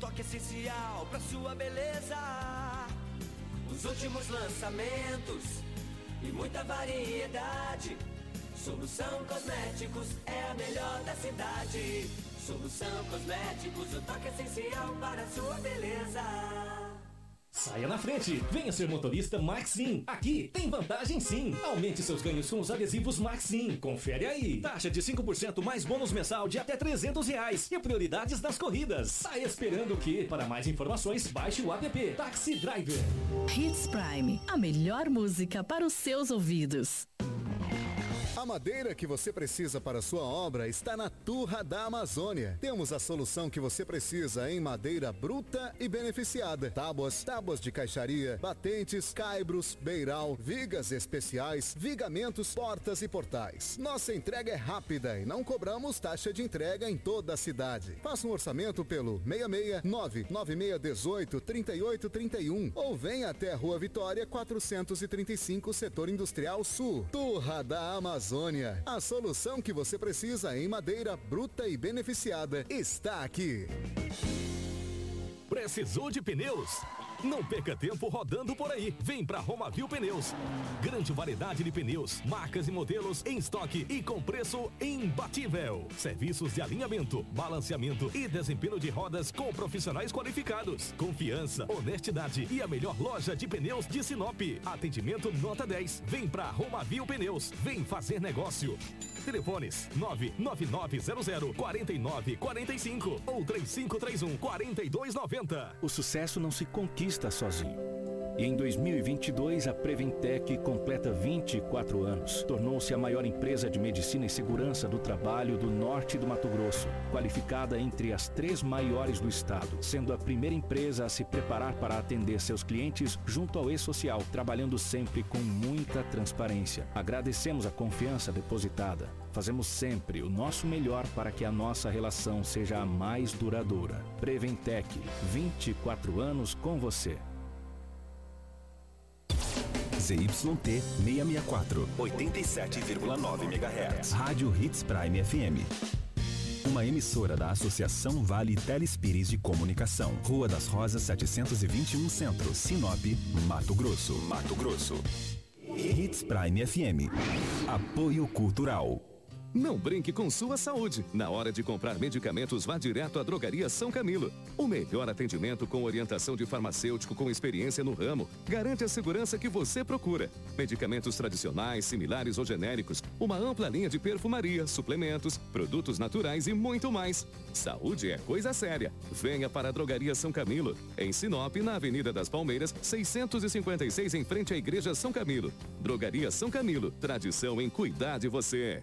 toque essencial pra sua beleza. Os últimos lançamentos e muita variedade. Solução Cosméticos é a melhor da cidade. Solução Cosméticos, o toque essencial para sua beleza. Saia na frente, venha ser motorista Maxim. Aqui tem vantagem sim. Aumente seus ganhos com os adesivos Maxim. Confere aí. Taxa de 5% mais bônus mensal de até 300 reais e prioridades nas corridas. Saia esperando o quê? Para mais informações, baixe o app Taxi Driver. Hits Prime, a melhor música para os seus ouvidos. A madeira que você precisa para sua obra está na Turra da Amazônia. Temos a solução que você precisa em madeira bruta e beneficiada. Tábuas, tábuas de caixaria, batentes, caibros, beiral, vigas especiais, vigamentos, portas e portais. Nossa entrega é rápida e não cobramos taxa de entrega em toda a cidade. Faça um orçamento pelo 669 9618 3831 ou venha até a Rua Vitória 435, Setor Industrial Sul. Turra da Amazônia. Amazônia. A solução que você precisa em madeira bruta e beneficiada está aqui. Precisou de pneus? Não perca tempo rodando por aí. Vem pra Romavil Pneus. Grande variedade de pneus, marcas e modelos em estoque e com preço imbatível. Serviços de alinhamento, balanceamento e desempenho de rodas com profissionais qualificados. Confiança, honestidade e a melhor loja de pneus de Sinop. Atendimento nota 10. Vem pra Romavil Pneus. Vem fazer negócio. Telefones 99900 4945 ou 3531 4290. O sucesso não se conquista sozinho. E em 2022, a Preventec completa 24 anos. Tornou-se a maior empresa de medicina e segurança do trabalho do norte do Mato Grosso, qualificada entre as três maiores do estado, sendo a primeira empresa a se preparar para atender seus clientes junto ao e-social, trabalhando sempre com muita transparência. Agradecemos a confiança depositada. Fazemos sempre o nosso melhor para que a nossa relação seja a mais duradoura. Preventec, 24 anos com você. ZYT 664, 87,9 MHz. Rádio Hits Prime FM. Uma emissora da Associação Vale Telespires de Comunicação. Rua das Rosas 721 Centro, Sinop, Mato Grosso. Mato Grosso. Hits Prime FM. Apoio Cultural. Não brinque com sua saúde. Na hora de comprar medicamentos, vá direto à Drogaria São Camilo. O melhor atendimento com orientação de farmacêutico com experiência no ramo garante a segurança que você procura. Medicamentos tradicionais, similares ou genéricos, uma ampla linha de perfumaria, suplementos, produtos naturais e muito mais. Saúde é coisa séria. Venha para a Drogaria São Camilo, em Sinop, na Avenida das Palmeiras, 656, em frente à Igreja São Camilo. Drogaria São Camilo, tradição em cuidar de você.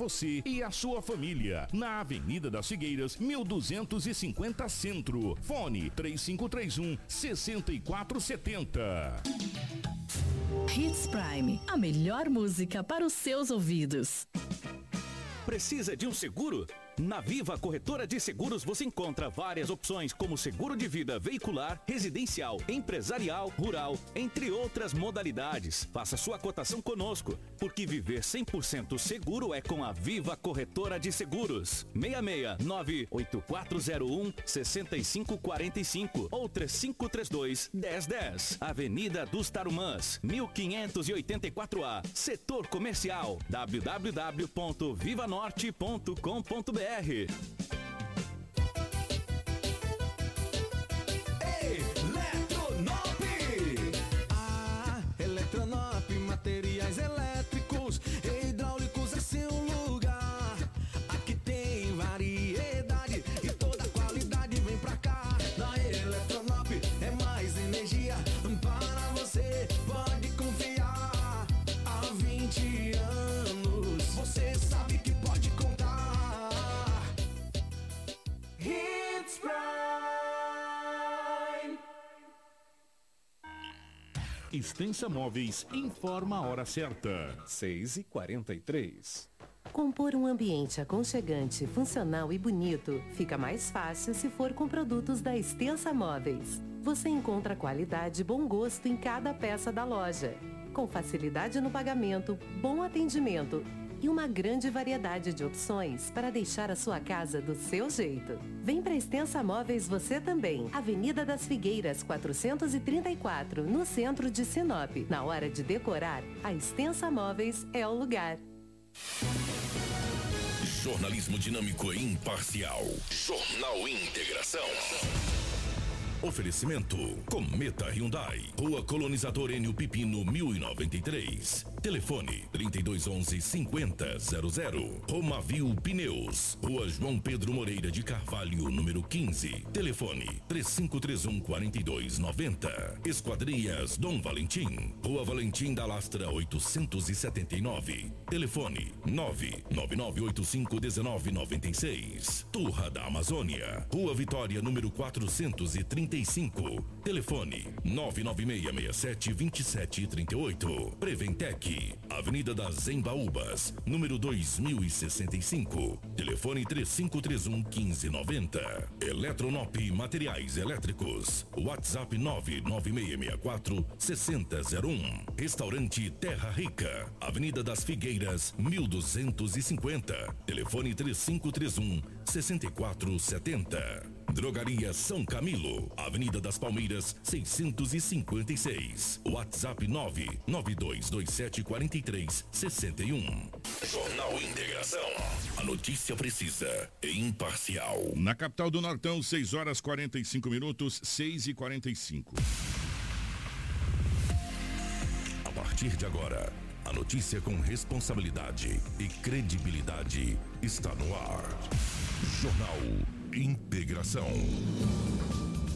e a sua família. Na Avenida das Figueiras, 1250 Centro. Fone 3531 6470. Hits Prime, a melhor música para os seus ouvidos. Precisa de um seguro? Na Viva Corretora de Seguros você encontra várias opções como seguro de vida veicular, residencial, empresarial, rural, entre outras modalidades. Faça sua cotação conosco, porque viver 100% seguro é com a Viva Corretora de Seguros. 66 98401 6545 ou 3532 1010. Avenida dos Tarumãs, 1584A, Setor Comercial. www.vivanorte.com.br Eletronop! Extensa Móveis informa a hora certa. 6 e 43 Compor um ambiente aconchegante, funcional e bonito fica mais fácil se for com produtos da Extensa Móveis. Você encontra qualidade e bom gosto em cada peça da loja. Com facilidade no pagamento, bom atendimento e uma grande variedade de opções para deixar a sua casa do seu jeito. Vem para Extensa Móveis você também. Avenida das Figueiras, 434, no centro de Sinop. Na hora de decorar, a Extensa Móveis é o lugar. Jornalismo dinâmico e imparcial. Jornal Integração. Oferecimento Cometa Hyundai, Rua Colonizador Enio Pipino 1093. Telefone 3211 5000. Romavil Pneus, Rua João Pedro Moreira de Carvalho, número 15. Telefone 3531 4290. Esquadrias Dom Valentim, Rua Valentim da Lastra 879. Telefone 99985 1996. Turra da Amazônia, Rua Vitória, número 430 35. Telefone 996672738. Preventec, Avenida das Embaúbas, número 2065. Telefone 3531 1590. Eletronop Materiais Elétricos. WhatsApp 99664 6001. Restaurante Terra Rica, Avenida das Figueiras, 1250. Telefone 3531 6470. Drogaria São Camilo, Avenida das Palmeiras, 656. WhatsApp 992274361. Jornal Integração. A notícia precisa e imparcial. Na capital do Nortão, 6 horas 45 minutos, 6 e 45. A partir de agora, a notícia com responsabilidade e credibilidade está no ar. Jornal Integração.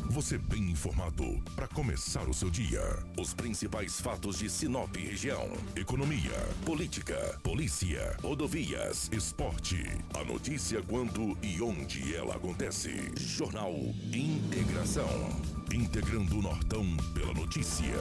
Você bem informado para começar o seu dia. Os principais fatos de Sinop região: economia, política, polícia, rodovias, esporte. A notícia quando e onde ela acontece. Jornal Integração. Integrando o Nortão pela notícia.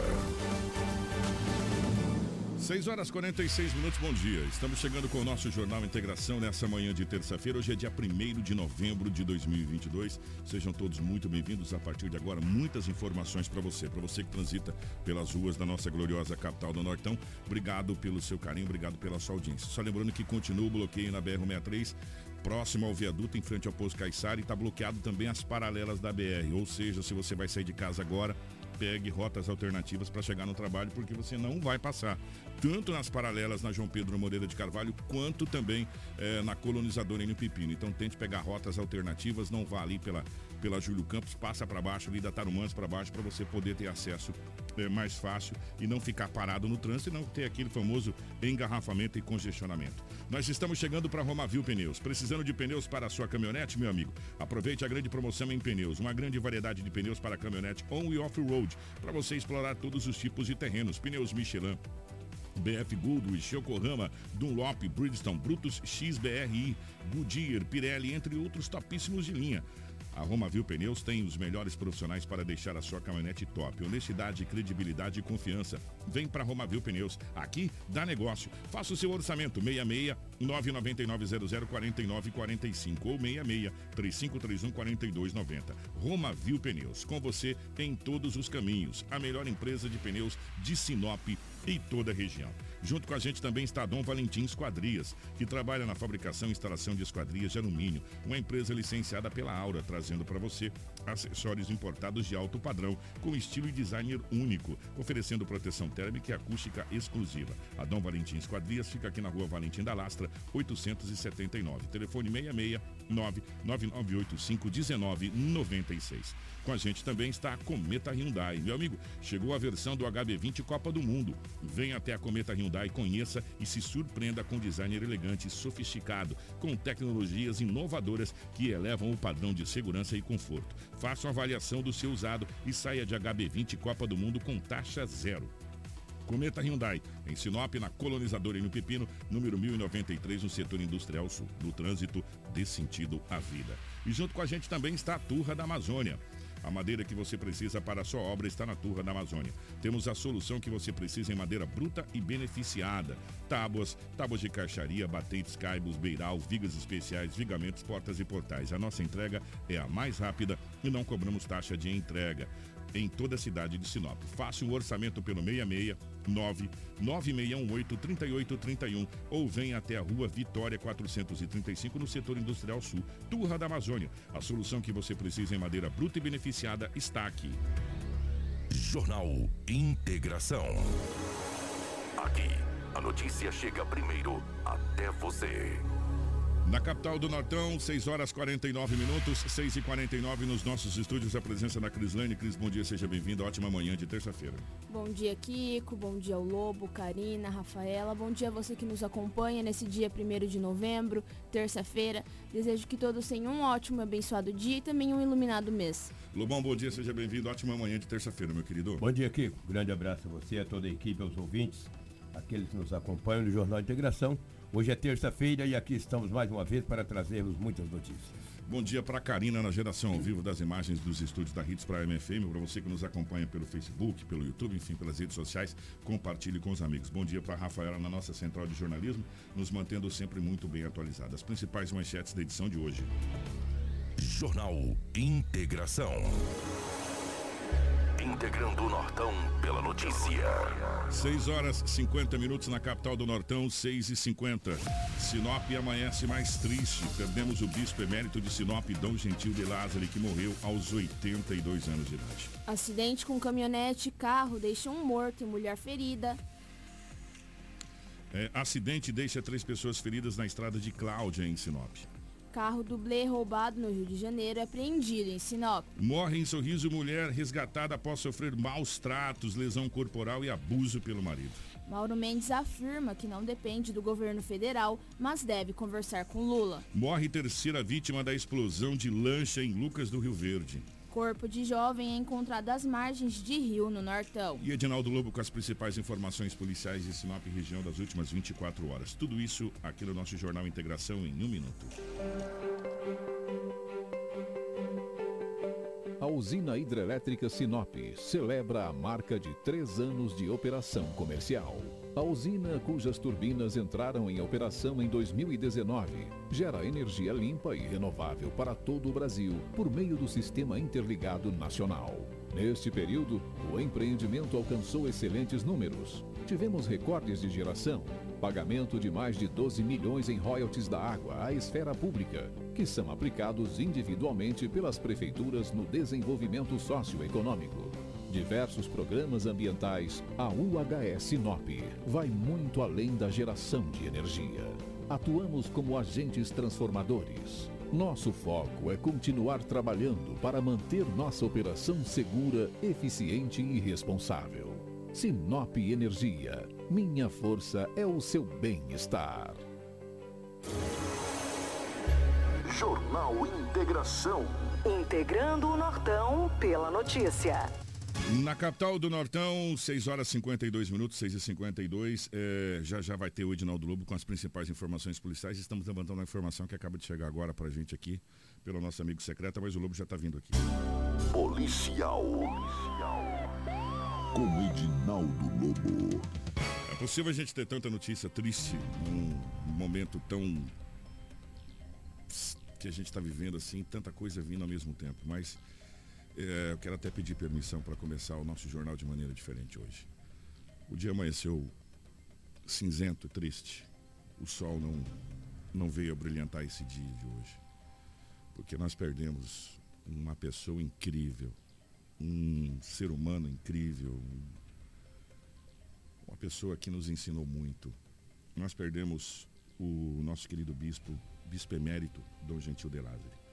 6 horas 46 minutos, bom dia. Estamos chegando com o nosso Jornal Integração nessa manhã de terça-feira. Hoje é dia 1 de novembro de 2022. Sejam todos muito bem-vindos. A partir de agora, muitas informações para você, para você que transita pelas ruas da nossa gloriosa capital do Nortão. Obrigado pelo seu carinho, obrigado pela sua audiência. Só lembrando que continua o bloqueio na BR-63, próximo ao viaduto, em frente ao posto Caiçara, e está bloqueado também as paralelas da BR. Ou seja, se você vai sair de casa agora, pegue rotas alternativas para chegar no trabalho, porque você não vai passar tanto nas paralelas na João Pedro Moreira de Carvalho, quanto também eh, na colonizadora Enio Pepino. Então tente pegar rotas alternativas, não vá ali pela, pela Júlio Campos, passa para baixo, ali da Tarumãs para baixo, para você poder ter acesso eh, mais fácil e não ficar parado no trânsito e não ter aquele famoso engarrafamento e congestionamento. Nós estamos chegando para Romavil Pneus. Precisando de pneus para a sua caminhonete, meu amigo? Aproveite a grande promoção em pneus. Uma grande variedade de pneus para caminhonete on e off-road, para você explorar todos os tipos de terrenos. Pneus Michelin, BF Goodrich, Yokohama, Dunlop, Bridgestone, Brutus, XBRI, Goodyear, Pirelli, entre outros topíssimos de linha. A Romavil Pneus tem os melhores profissionais para deixar a sua caminhonete top. Honestidade, credibilidade e confiança. Vem para Romavil Pneus. Aqui dá negócio. Faça o seu orçamento 66 999 49 45 ou 66 3531 4290. Romavil Pneus. Com você em todos os caminhos. A melhor empresa de pneus de Sinop e toda a região. Junto com a gente também está Dom Valentim Esquadrias, que trabalha na fabricação e instalação de esquadrias de alumínio, uma empresa licenciada pela Aura, trazendo para você acessórios importados de alto padrão, com estilo e designer único, oferecendo proteção térmica e acústica exclusiva. A Dom Valentim Esquadrias fica aqui na rua Valentim da Lastra, 879. Telefone 66 99985 1996. Com a gente também está a Cometa Hyundai. Meu amigo, chegou a versão do HB20 Copa do Mundo. Venha até a Cometa Hyundai, conheça e se surpreenda com designer elegante e sofisticado, com tecnologias inovadoras que elevam o padrão de segurança e conforto. Faça uma avaliação do seu usado e saia de HB20 Copa do Mundo com taxa zero. Cometa Hyundai, em Sinop, na colonizadora no Pepino, número 1093, no setor industrial sul. No trânsito, dê sentido à vida. E junto com a gente também está a Turra da Amazônia. A madeira que você precisa para a sua obra está na Turra da Amazônia. Temos a solução que você precisa em madeira bruta e beneficiada. Tábuas, tábuas de caixaria, batentes, caibos, beiral, vigas especiais, vigamentos, portas e portais. A nossa entrega é a mais rápida e não cobramos taxa de entrega em toda a cidade de Sinop. Faça um orçamento pelo 66 99618 3831 ou venha até a rua Vitória 435 no setor industrial sul, Turra da Amazônia. A solução que você precisa em madeira bruta e beneficiada está aqui. Jornal Integração. Aqui, a notícia chega primeiro até você. Na capital do Nortão, 6 horas 49 minutos, 6 e 49 nos nossos estúdios, a presença da Crislane. Cris, bom dia, seja bem-vindo. Ótima manhã de terça-feira. Bom dia, Kiko. Bom dia ao Lobo, Karina, Rafaela. Bom dia a você que nos acompanha nesse dia 1 de novembro, terça-feira. Desejo que todos tenham um ótimo e abençoado dia e também um iluminado mês. Lobão, bom dia, seja bem-vindo. Ótima manhã de terça-feira, meu querido. Bom dia, Kiko. Grande abraço a você, a toda a equipe, aos ouvintes, aqueles que nos acompanham no Jornal Integração. Hoje é terça-feira e aqui estamos mais uma vez para trazermos muitas notícias. Bom dia para Karina na geração ao vivo das imagens dos estúdios da Hits para a MFM. Para você que nos acompanha pelo Facebook, pelo YouTube, enfim, pelas redes sociais, compartilhe com os amigos. Bom dia para Rafaela na nossa central de jornalismo, nos mantendo sempre muito bem atualizadas. As principais manchetes da edição de hoje. Jornal Integração. Integrando o Nortão pela notícia. 6 horas 50 minutos na capital do Nortão, 6 e 50. Sinop amanhece mais triste. Perdemos o bispo emérito de Sinop, Dom Gentil de Lázaro, que morreu aos 82 anos de idade. Acidente com caminhonete e carro deixa um morto e mulher ferida. É, acidente deixa três pessoas feridas na estrada de Cláudia, em Sinop. Carro dublê roubado no Rio de Janeiro é apreendido em Sinop. Morre em sorriso mulher resgatada após sofrer maus tratos, lesão corporal e abuso pelo marido. Mauro Mendes afirma que não depende do governo federal, mas deve conversar com Lula. Morre terceira vítima da explosão de lancha em Lucas do Rio Verde. Corpo de jovem é encontrado às margens de rio no Nortão. E Edinaldo Lobo com as principais informações policiais de Sinop região das últimas 24 horas. Tudo isso aqui no nosso Jornal Integração em um minuto. A usina hidrelétrica Sinop celebra a marca de três anos de operação comercial. A usina, cujas turbinas entraram em operação em 2019, gera energia limpa e renovável para todo o Brasil por meio do Sistema Interligado Nacional. Neste período, o empreendimento alcançou excelentes números. Tivemos recordes de geração, pagamento de mais de 12 milhões em royalties da água à esfera pública, que são aplicados individualmente pelas prefeituras no desenvolvimento socioeconômico diversos programas ambientais, a UHS Sinop vai muito além da geração de energia. Atuamos como agentes transformadores. Nosso foco é continuar trabalhando para manter nossa operação segura, eficiente e responsável. Sinop Energia. Minha força é o seu bem-estar. Jornal Integração. Integrando o Nortão pela notícia. Na capital do Nortão, 6 horas 52 minutos, 6 e 52 é, já já vai ter o Edinaldo Lobo com as principais informações policiais. Estamos levantando a informação que acaba de chegar agora pra gente aqui, pelo nosso amigo secreto, mas o Lobo já tá vindo aqui. Policial. Com Edinaldo Lobo. É possível a gente ter tanta notícia triste num momento tão. que a gente está vivendo assim, tanta coisa vindo ao mesmo tempo, mas. É, eu quero até pedir permissão para começar o nosso jornal de maneira diferente hoje. O dia amanheceu cinzento, triste. O sol não, não veio a brilhantar esse dia de hoje. Porque nós perdemos uma pessoa incrível, um ser humano incrível, uma pessoa que nos ensinou muito. Nós perdemos o nosso querido bispo, bispo emérito, Dom Gentil de Lázaro.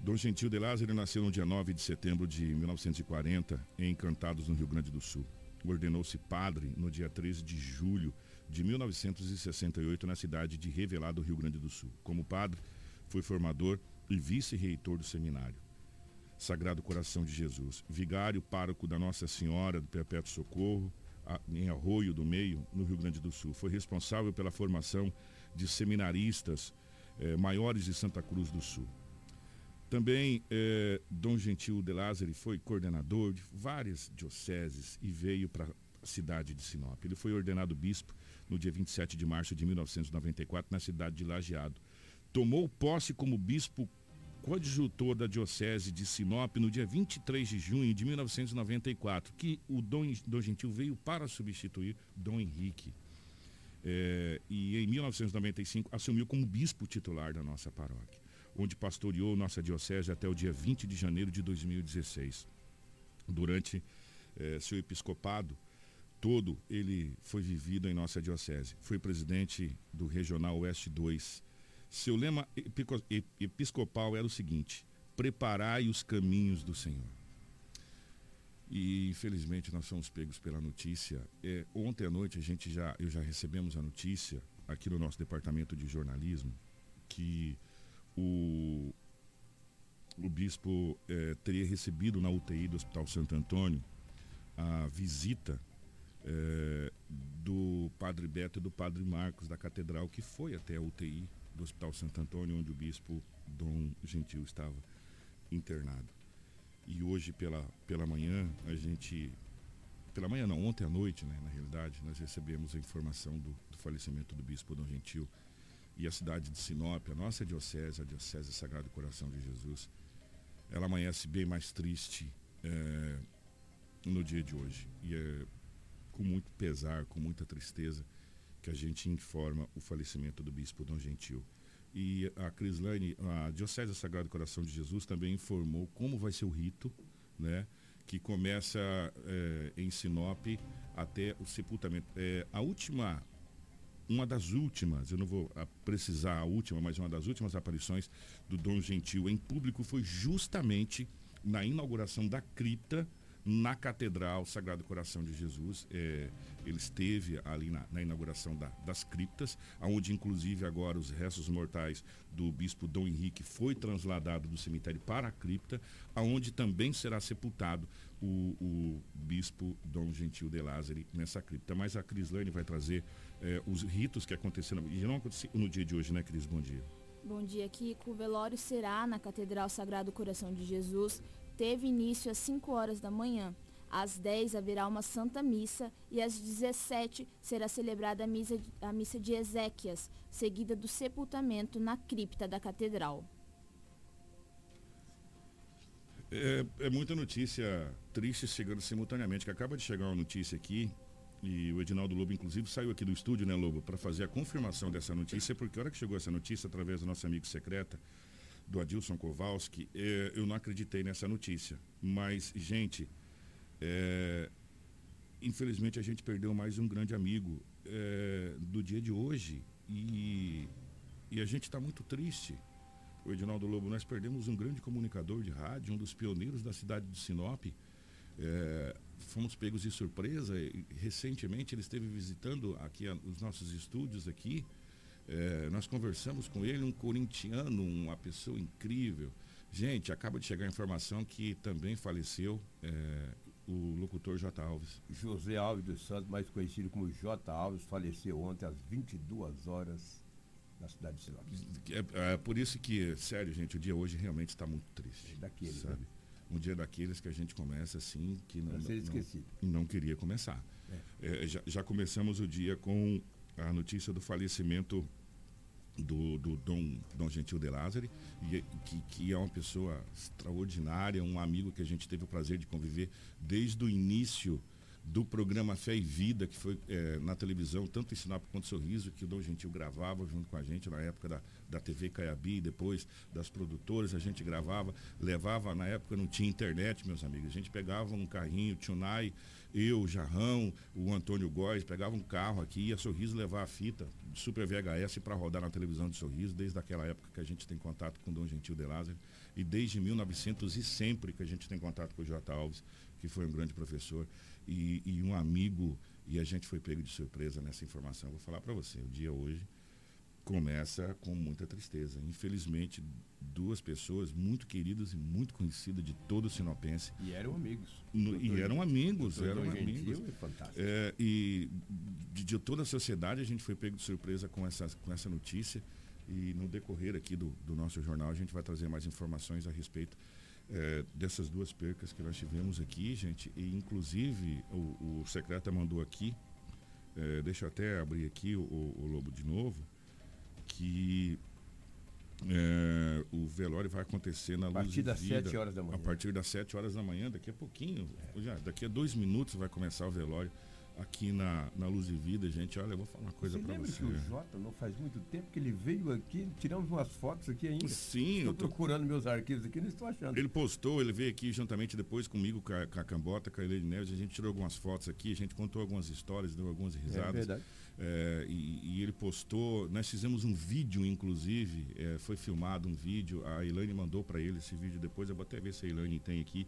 Dom Gentil de Lázaro nasceu no dia 9 de setembro de 1940 em Encantados, no Rio Grande do Sul. Ordenou-se padre no dia 13 de julho de 1968 na cidade de Revelado, Rio Grande do Sul. Como padre, foi formador e vice-reitor do seminário. Sagrado Coração de Jesus, vigário pároco da Nossa Senhora do Perpétuo Socorro, em Arroio do Meio, no Rio Grande do Sul. Foi responsável pela formação de seminaristas eh, maiores de Santa Cruz do Sul. Também é, Dom Gentil de Lázaro foi coordenador de várias dioceses e veio para a cidade de Sinop. Ele foi ordenado bispo no dia 27 de março de 1994 na cidade de Lajeado. Tomou posse como bispo coadjutor da diocese de Sinop no dia 23 de junho de 1994, que o Dom, Dom Gentil veio para substituir Dom Henrique. É, e em 1995 assumiu como bispo titular da nossa paróquia onde pastoreou nossa diocese até o dia 20 de janeiro de 2016. Durante eh, seu episcopado todo, ele foi vivido em nossa diocese. Foi presidente do Regional Oeste 2. Seu lema episcopal era o seguinte: preparai os caminhos do Senhor. E infelizmente nós fomos pegos pela notícia. É, ontem à noite a gente já, eu já recebemos a notícia aqui no nosso departamento de jornalismo que o, o bispo eh, teria recebido na UTI do Hospital Santo Antônio a visita eh, do padre Beto e do padre Marcos da Catedral, que foi até a UTI do Hospital Santo Antônio, onde o bispo Dom Gentil estava internado. E hoje pela, pela manhã, a gente. Pela manhã não, ontem à noite, né, na realidade, nós recebemos a informação do, do falecimento do bispo Dom Gentil e a cidade de Sinop, a nossa diocese, a Diocese Sagrado Coração de Jesus, ela amanhece bem mais triste é, no dia de hoje. E é com muito pesar, com muita tristeza, que a gente informa o falecimento do bispo Dom Gentil. E a Crislane, a Diocese Sagrado Coração de Jesus também informou como vai ser o rito, né? Que começa é, em Sinop até o sepultamento. É, a última uma das últimas, eu não vou ah, precisar a última, mas uma das últimas aparições do Dom Gentil em público foi justamente na inauguração da cripta na Catedral Sagrado Coração de Jesus. É, ele esteve ali na, na inauguração da, das criptas, onde inclusive agora os restos mortais do bispo Dom Henrique foi transladado do cemitério para a cripta, aonde também será sepultado o, o bispo Dom Gentil de Lázaro nessa cripta. Mas a Crislane vai trazer é, os ritos que aconteceram, e não aconteceram no dia de hoje, né, Cris? Bom dia. Bom dia, Kiko. O velório será na Catedral Sagrado Coração de Jesus teve início às 5 horas da manhã. Às 10 haverá uma Santa Missa e às 17 será celebrada a missa, a missa de Ezequias, seguida do sepultamento na cripta da Catedral. É, é, muita notícia triste chegando simultaneamente, que acaba de chegar uma notícia aqui, e o Edinaldo Lobo, inclusive, saiu aqui do estúdio, né, Lobo, para fazer a confirmação dessa notícia, porque a hora que chegou essa notícia, através do nosso amigo secreta, do Adilson Kowalski, é, eu não acreditei nessa notícia. Mas, gente, é, infelizmente a gente perdeu mais um grande amigo é, do dia de hoje e, e a gente está muito triste. O Edinaldo Lobo, nós perdemos um grande comunicador de rádio, um dos pioneiros da cidade de Sinop. É, fomos pegos de surpresa. E, recentemente ele esteve visitando aqui a, os nossos estúdios aqui é, nós conversamos com ele, um corintiano, uma pessoa incrível. Gente, acaba de chegar a informação que também faleceu é, o locutor J. Alves. José Alves dos Santos, mais conhecido como J. Alves, faleceu ontem às 22 horas na cidade de Sinop. É, é, por isso que, sério, gente, o dia hoje realmente está muito triste. É daqueles, sabe? Né? Um dia daqueles que a gente começa assim, que não, não, não queria começar. É. É, já, já começamos o dia com a notícia do falecimento do, do Dom, Dom Gentil de Lázari, e, que, que é uma pessoa extraordinária, um amigo que a gente teve o prazer de conviver desde o início do programa Fé e Vida, que foi é, na televisão, tanto em Sinop quanto Sorriso, que o Dom Gentil gravava junto com a gente na época da, da TV Caiabi, depois das produtoras, a gente gravava, levava, na época não tinha internet, meus amigos, a gente pegava um carrinho, Tunai, eu, Jarrão, o Antônio Góes, pegava um carro aqui, ia Sorriso levar a fita Super VHS para rodar na televisão de Sorriso, desde aquela época que a gente tem contato com o Dom Gentil de Lázaro, e desde 1900 e sempre que a gente tem contato com o J. Alves, que foi um grande professor e, e um amigo, e a gente foi pego de surpresa nessa informação. Vou falar para você, o dia hoje começa com muita tristeza. Infelizmente, duas pessoas muito queridas e muito conhecidas de todo o sinopense. E eram amigos. No, e eram amigos, eram amigos. É, é, e de, de, toda a sociedade a gente foi pego de surpresa com essa, com essa notícia. E no decorrer aqui do, do nosso jornal, a gente vai trazer mais informações a respeito é, dessas duas percas que nós tivemos aqui, gente. E inclusive o, o secretário mandou aqui, é, deixa eu até abrir aqui o, o Lobo de novo, que é, o velório vai acontecer na a partir das 7 horas da manhã. A partir das 7 horas da manhã, daqui a pouquinho, é. já, daqui a dois minutos vai começar o velório aqui na, na Luz e Vida, gente. Olha, eu vou falar uma coisa para você. Você lembra que o Jota não faz muito tempo que ele veio aqui, tiramos umas fotos aqui ainda. Sim, estou eu tô procurando meus arquivos aqui, não estou achando. Ele postou, ele veio aqui juntamente depois comigo, com a, com a Cambota, com a Helene Neves, a gente tirou algumas fotos aqui, a gente contou algumas histórias, deu algumas risadas. É verdade. É, e, e, ele postou, nós fizemos um vídeo, inclusive, é, foi filmado um vídeo, a Elaine mandou para ele esse vídeo depois, eu vou até ver se a Elaine tem aqui.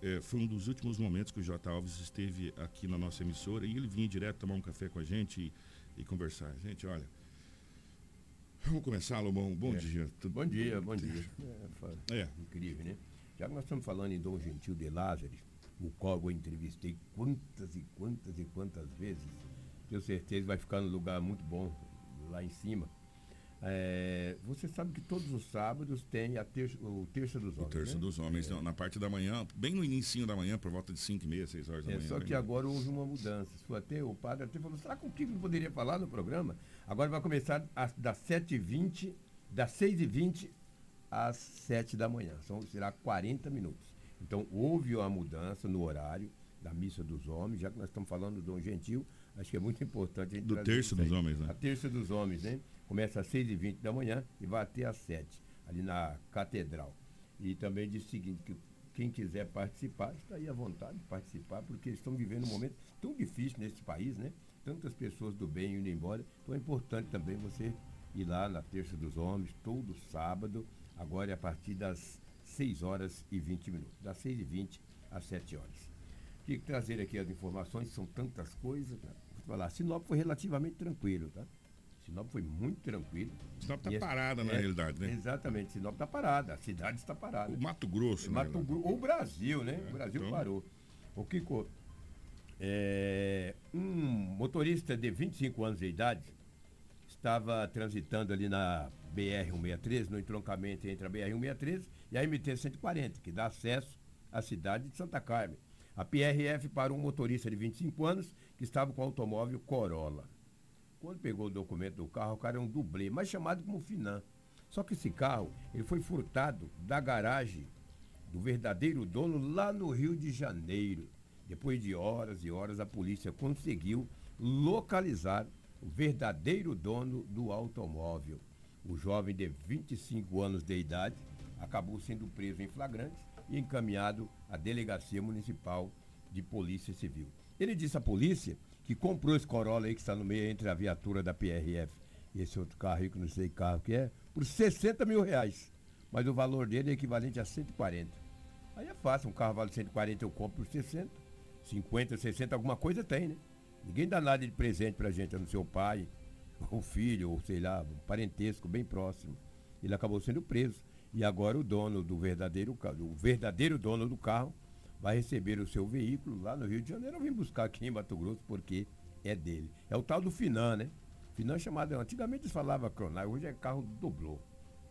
É, foi um dos últimos momentos que o J. Alves esteve aqui na nossa emissora e ele vinha direto tomar um café com a gente e, e conversar. Gente, olha. Vamos começar, Lobão. Bom é. dia. Tudo bom dia, bom dia. É, é, Incrível, né? Já que nós estamos falando em Dom Gentil de Lázaro, o qual eu entrevistei quantas e quantas e quantas vezes, tenho certeza que vai ficar num lugar muito bom lá em cima. É, você sabe que todos os sábados tem terça, o Terça dos Homens. O Terça né? dos Homens, é. na parte da manhã, bem no início da manhã, por volta de 5 e meia, 6 horas da é, manhã. Só que agora houve uma mudança. Até, o padre até falou, será que o Kiko não poderia falar no programa? Agora vai começar às, das 7h20, das 6h20 às 7 da manhã. São, será 40 minutos. Então houve uma mudança no horário da Missa dos Homens, já que nós estamos falando do Dom Gentil, acho que é muito importante a gente Do Terço dos Homens, né? A Terça dos Homens, né? Começa às 6h20 da manhã e vai até às 7 ali na Catedral. E também diz o seguinte, que quem quiser participar, está aí à vontade de participar, porque estão vivendo um momento tão difícil nesse país, né? Tantas pessoas do bem indo embora. Então é importante também você ir lá na Terça dos Homens, todo sábado, agora é a partir das 6 horas e 20 minutos. Das 6 e 20 às 7 horas. Queria trazer aqui as informações, são tantas coisas. Né? Vou falar, Sinop foi relativamente tranquilo, tá? Sinop foi muito tranquilo. Sinop está parada, na é, realidade, né? Exatamente, Sinop está parada, a cidade está parada. O Mato Grosso, o Mato ou o Brasil, né? É, o Brasil então... parou. O Kiko, é, um motorista de 25 anos de idade estava transitando ali na BR-163, no entroncamento entre a BR-163 e a MT-140, que dá acesso à cidade de Santa Carmen. A PRF parou um motorista de 25 anos que estava com o automóvel Corolla. Quando pegou o documento do carro, o cara é um dublê, mas chamado como Finan. Só que esse carro, ele foi furtado da garagem do verdadeiro dono lá no Rio de Janeiro. Depois de horas e horas, a polícia conseguiu localizar o verdadeiro dono do automóvel. O jovem de 25 anos de idade acabou sendo preso em flagrante e encaminhado à Delegacia Municipal de Polícia Civil. Ele disse à polícia que comprou esse Corolla aí que está no meio entre a viatura da PRF e esse outro carro aí, que não sei que carro que é, por 60 mil reais. Mas o valor dele é equivalente a 140. Aí é fácil, um carro vale 140, eu compro por 60. 50, 60, alguma coisa tem, né? Ninguém dá nada de presente pra gente, a o pai, ou filho, ou sei lá, um parentesco bem próximo. Ele acabou sendo preso. E agora o dono do verdadeiro carro, o verdadeiro dono do carro, vai receber o seu veículo lá no Rio de Janeiro. Eu vim buscar aqui em Mato Grosso porque é dele. É o tal do Finan, né? Finan é chamado, antigamente eles falavam Cronai, hoje é carro doblô.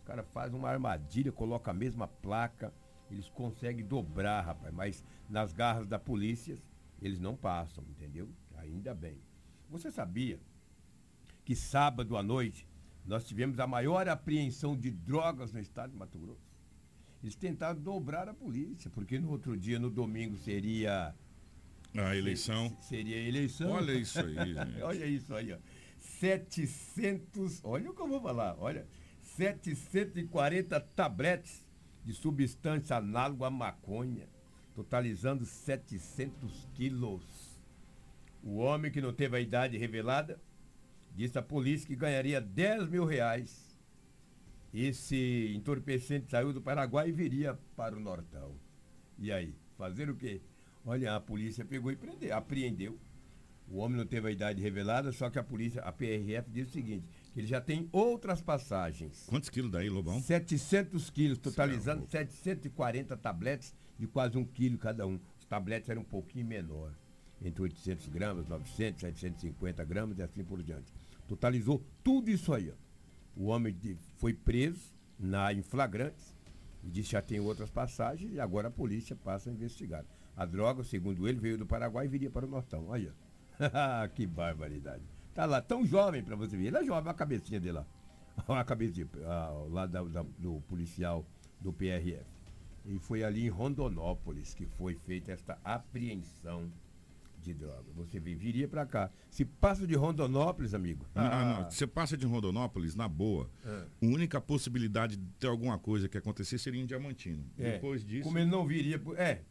O cara faz uma armadilha, coloca a mesma placa, eles conseguem dobrar, rapaz, mas nas garras da polícia eles não passam, entendeu? Ainda bem. Você sabia que sábado à noite nós tivemos a maior apreensão de drogas no estado de Mato Grosso? Eles tentaram dobrar a polícia, porque no outro dia, no domingo, seria. A eleição. Seria a eleição. Olha isso aí, gente. olha isso aí, ó. 700. Olha o que eu vou falar, olha. 740 tabletes de substância análoga à maconha, totalizando 700 quilos. O homem que não teve a idade revelada disse à polícia que ganharia 10 mil reais esse entorpecente saiu do Paraguai e viria para o Nortão. E aí? Fazer o quê? Olha, a polícia pegou e prendeu, apreendeu. O homem não teve a idade revelada, só que a polícia, a PRF, diz o seguinte, que ele já tem outras passagens. Quantos quilos daí, Lobão? 700 quilos, totalizando Certo. 740 tabletes de quase um quilo cada um. Os tabletes eram um pouquinho menor, entre 800 gramas, 900, 750 gramas e assim por diante. Totalizou tudo isso aí, ó O homem foi preso na, em flagrantes e disse já tem outras passagens e agora a polícia passa a investigar. A droga, segundo ele, veio do Paraguai e viria para o Nortão. Olha, que barbaridade. Tá lá, tão jovem para você ver. Ele é jovem, a cabecinha dele lá. A cabecinha lá da, da, do policial do PRF. E foi ali em Rondonópolis que foi feita esta apreensão de droga. Você viria para cá. Se passa de Rondonópolis, amigo. Ah. não. Você passa de Rondonópolis, na boa. Ah. A única possibilidade de ter alguma coisa que acontecer seria em Diamantino. É. Depois disso. Como ele não viria. É,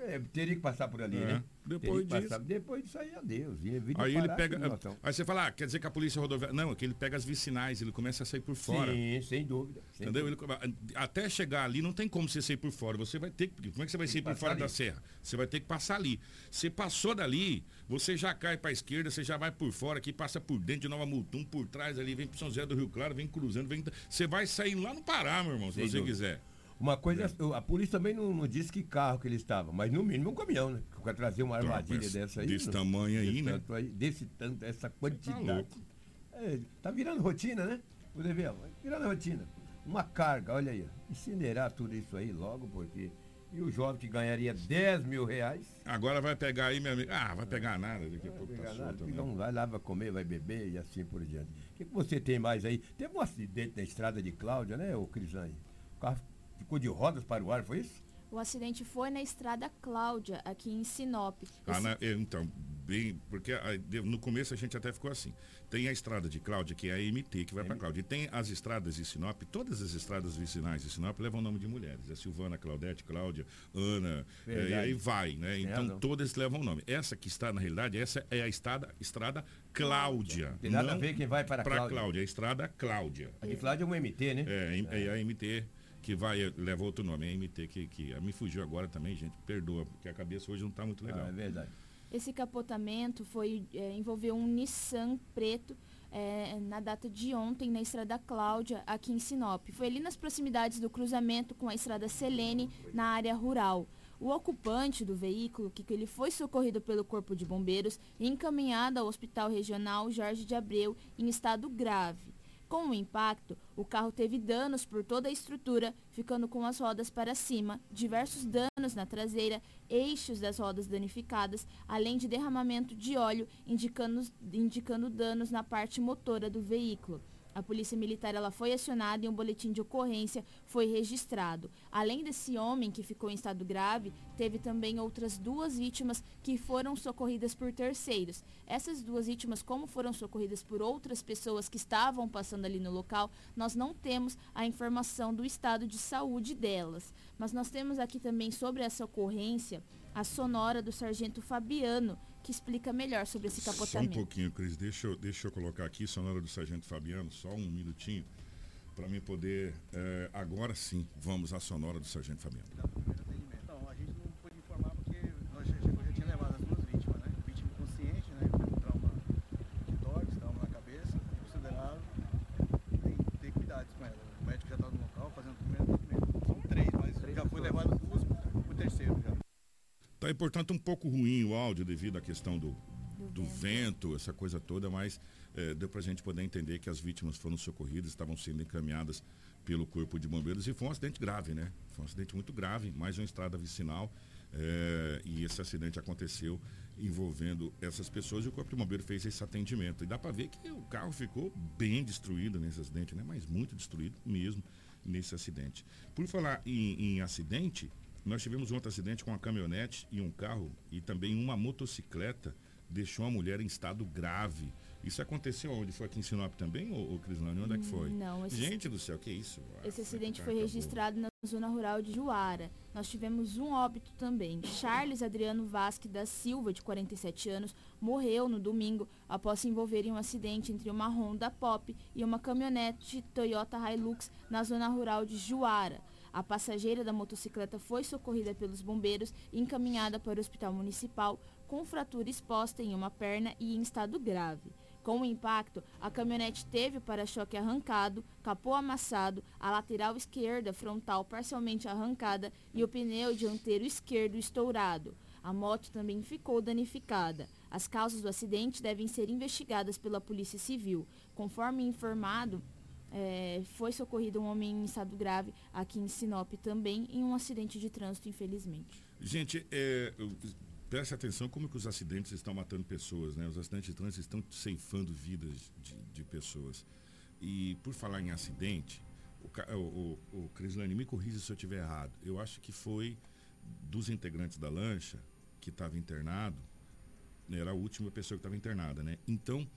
é, teria que passar por ali, é. né? Depois disso. Passar, depois disso aí, adeus. Aí ele pega. Aí você fala, ah, quer dizer que a polícia rodoviária. Não, é que ele pega as vicinais, ele começa a sair por fora. Sim, sem dúvida. Sem Entendeu? Dúvida. Ele, até chegar ali não tem como você sair por fora. Você vai ter que. Como é que você vai sair por fora ali. da serra? Você vai ter que passar ali. Você passou dali, você já cai para a esquerda, você já vai por fora aqui, passa por dentro de Nova Mutum, por trás ali, vem para São José do Rio Claro, vem cruzando, vem. Você vai sair lá no Pará, meu irmão, se sem você dúvida. quiser. Uma coisa, é. a polícia também não, não, disse que carro que ele estava, mas no mínimo um caminhão, né? Que trazer uma armadilha não, dessa aí. Desse no, tamanho aí, né? Aí, desse tanto, essa tá quantidade. Tá, é, tá virando rotina, né? Você vê, virando rotina. Uma carga, olha aí, incinerar tudo isso aí logo, porque. E o jovem que ganharia 10 mil reais. Agora vai pegar aí, meu amigo. Ah, vai pegar nada, daqui a pouco tá solto, né? Então vai lá, vai comer, vai beber e assim por diante. O que, que você tem mais aí? Teve um acidente na estrada de Cláudia, né, o Crisanhe? O carro ficou de rodas para o ar, foi isso? O acidente foi na estrada Cláudia, aqui em Sinop. Ah, na, então, bem, porque no começo a gente até ficou assim. Tem a estrada de Cláudia, que é a MT, que vai para Cláudia. E tem as estradas de Sinop, todas as estradas vicinais de Sinop levam o nome de mulheres. É Silvana, Claudete, Cláudia, Ana, é, e aí vai, né? Então todas levam o nome. Essa que está, na realidade, essa é a estrada, estrada Cláudia. Tem nada a ver quem vai para Cláudia. Para Cláudia, a estrada Cláudia. A de Cláudia é um MT, né? É, é, é a MT que vai, leva outro nome, é MT, que, que me fugiu agora também, gente, perdoa, porque a cabeça hoje não está muito legal. Ah, é verdade. Esse capotamento foi é, envolveu um Nissan preto é, na data de ontem na Estrada Cláudia, aqui em Sinop. Foi ali nas proximidades do cruzamento com a Estrada Selene, na área rural. O ocupante do veículo, que ele foi socorrido pelo Corpo de Bombeiros e encaminhado ao Hospital Regional Jorge de Abreu em estado grave. Com o impacto, o carro teve danos por toda a estrutura, ficando com as rodas para cima, diversos danos na traseira, eixos das rodas danificadas, além de derramamento de óleo, indicando, indicando danos na parte motora do veículo. A polícia militar ela foi acionada e um boletim de ocorrência foi registrado. Além desse homem que ficou em estado grave, teve também outras duas vítimas que foram socorridas por terceiros. Essas duas vítimas, como foram socorridas por outras pessoas que estavam passando ali no local, nós não temos a informação do estado de saúde delas. Mas nós temos aqui também sobre essa ocorrência a sonora do sargento Fabiano, que explica melhor sobre esse capotamento. Só um pouquinho, Cris, deixa eu, deixa eu colocar aqui sonora do sargento Fabiano, só um minutinho, para mim poder. É, agora sim, vamos à sonora do sargento Fabiano. Então, a gente não pôde informar porque nós já, já tinha levado as duas vítimas, né? Vítima consciente, né? Com trauma de tórax, trauma na cabeça, considerado. Tem, tem cuidados com ela. O médico já está no local fazendo o primeiro atendimento. São três, mas três já foi levado duas o terceiro já. Tá, portanto, um pouco ruim o áudio devido à questão do, do vento, essa coisa toda, mas é, deu para a gente poder entender que as vítimas foram socorridas, estavam sendo encaminhadas pelo Corpo de Bombeiros e foi um acidente grave, né? Foi um acidente muito grave, mais uma estrada vicinal é, e esse acidente aconteceu envolvendo essas pessoas e o Corpo de Bombeiros fez esse atendimento. E dá para ver que o carro ficou bem destruído nesse acidente, né? Mas muito destruído mesmo nesse acidente. Por falar em, em acidente, nós tivemos um outro acidente com uma caminhonete e um carro e também uma motocicleta deixou uma mulher em estado grave. Isso aconteceu onde? Foi aqui em Sinop também, ou, ou Crislane? Onde é que foi? Não. Esse, Gente do céu, que isso? Esse acidente foi registrado na zona rural de Juara. Nós tivemos um óbito também. Charles Adriano Vasque da Silva, de 47 anos, morreu no domingo após se envolver em um acidente entre uma Honda Pop e uma caminhonete Toyota Hilux na zona rural de Juara. A passageira da motocicleta foi socorrida pelos bombeiros e encaminhada para o hospital municipal com fratura exposta em uma perna e em estado grave. Com o impacto, a caminhonete teve o para-choque arrancado, capô amassado, a lateral esquerda frontal parcialmente arrancada e o pneu dianteiro esquerdo estourado. A moto também ficou danificada. As causas do acidente devem ser investigadas pela Polícia Civil. Conforme informado é, foi socorrido um homem em estado grave aqui em Sinop também, em um acidente de trânsito, infelizmente. Gente, é, preste atenção como que os acidentes estão matando pessoas, né? Os acidentes de trânsito estão ceifando vidas de, de pessoas. E por falar em acidente, o, o, o, o Crislane, me corrija se eu estiver errado. Eu acho que foi dos integrantes da lancha que estava internado, era a última pessoa que estava internada, né? Então,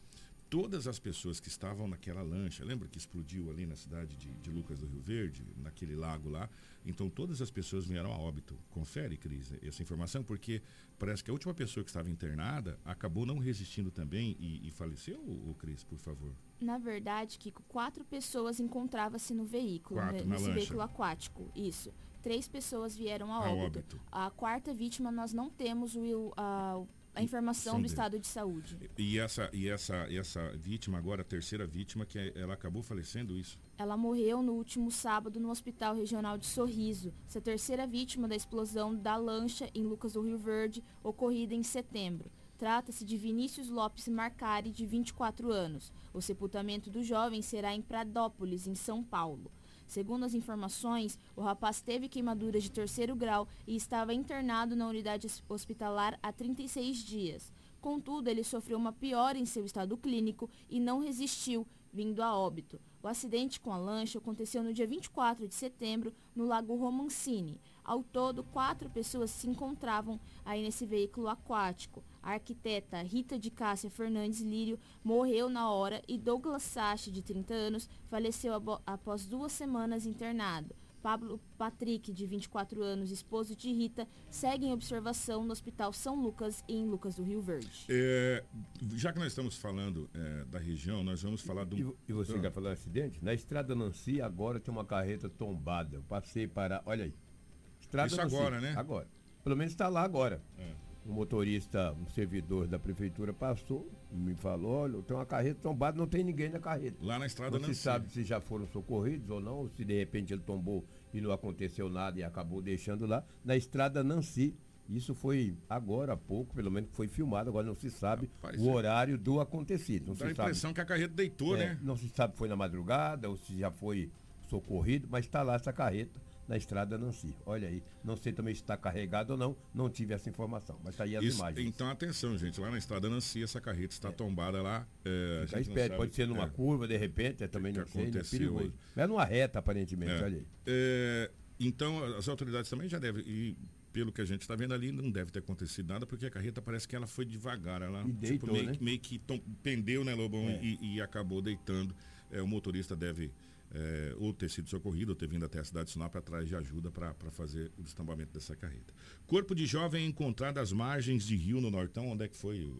todas as pessoas que estavam naquela lancha, lembra que explodiu ali na cidade de, de, Lucas do Rio Verde, naquele lago lá? Então todas as pessoas vieram a óbito. Confere, Cris, essa informação, porque parece que a última pessoa que estava internada acabou não resistindo também e, e faleceu, o Cris, por favor? Na verdade, Kiko, quatro pessoas encontravam-se no veículo, quatro, nesse veículo aquático. Isso. Três pessoas vieram a, a óbito. óbito. A quarta vítima nós não temos o, a, a informação do estado de saúde. E essa, e essa, essa vítima agora, a terceira vítima, que é, ela acabou falecendo isso? Ela morreu no último sábado no Hospital Regional de Sorriso. Essa terceira vítima da explosão da lancha em Lucas do Rio Verde, ocorrida em setembro. Trata-se de Vinícius Lopes Marcari, de 24 anos. O sepultamento do jovem será em Pradópolis, em São Paulo. Segundo as informações, o rapaz teve queimaduras de terceiro grau e estava internado na unidade hospitalar há 36 dias. Contudo, ele sofreu uma piora em seu estado clínico e não resistiu, vindo a óbito. O acidente com a lancha aconteceu no dia 24 de setembro, no Lago Romancini. Ao todo, quatro pessoas se encontravam aí nesse veículo aquático. A arquiteta Rita de Cássia Fernandes Lírio morreu na hora e Douglas Sachi, de 30 anos, faleceu após duas semanas internado. Pablo Patrick, de 24 anos, esposo de Rita, segue em observação no Hospital São Lucas, em Lucas do Rio Verde. É, já que nós estamos falando é, da região, nós vamos falar do. E, e você ah. quer falar um acidente? Na estrada Nancy, agora tem uma carreta tombada. Eu passei para. Olha aí. Estrada Isso Nancy, agora, né? Agora. Pelo menos está lá agora. É um motorista, um servidor da prefeitura passou, me falou, olha, tem uma carreta tombada, não tem ninguém na carreta. Lá na estrada não se sabe se já foram socorridos ou não, ou se de repente ele tombou e não aconteceu nada e acabou deixando lá. Na estrada Nancy, isso foi agora há pouco, pelo menos foi filmado, agora não se sabe Rapaz, o é. horário do acontecido. Não Dá se a impressão sabe, que a carreta deitou, é, né? Não se sabe se foi na madrugada ou se já foi socorrido, mas está lá essa carreta na estrada Nancy. Olha aí, não sei também se está carregado ou não, não tive essa informação, mas está aí as Isso, imagens. Então atenção, gente, lá na estrada Nancy essa carreta está é. tombada lá. É, Fica esperto, pode ser numa é. curva, de repente, é, também não sei, é perigoso. Mas é numa reta, aparentemente, é. olha aí. É, então as autoridades também já devem, e pelo que a gente está vendo ali, não deve ter acontecido nada, porque a carreta parece que ela foi devagar, ela tipo, deitou, meio, né? meio que tom, pendeu, né, Lobão, e, e, acabou deitando. o motorista deve é, ou ter sido socorrido, ou ter vindo até a cidade de Sinop atrás de ajuda para fazer o destambamento dessa carreta. Corpo de jovem encontrado às margens de rio no Nortão, onde é que foi?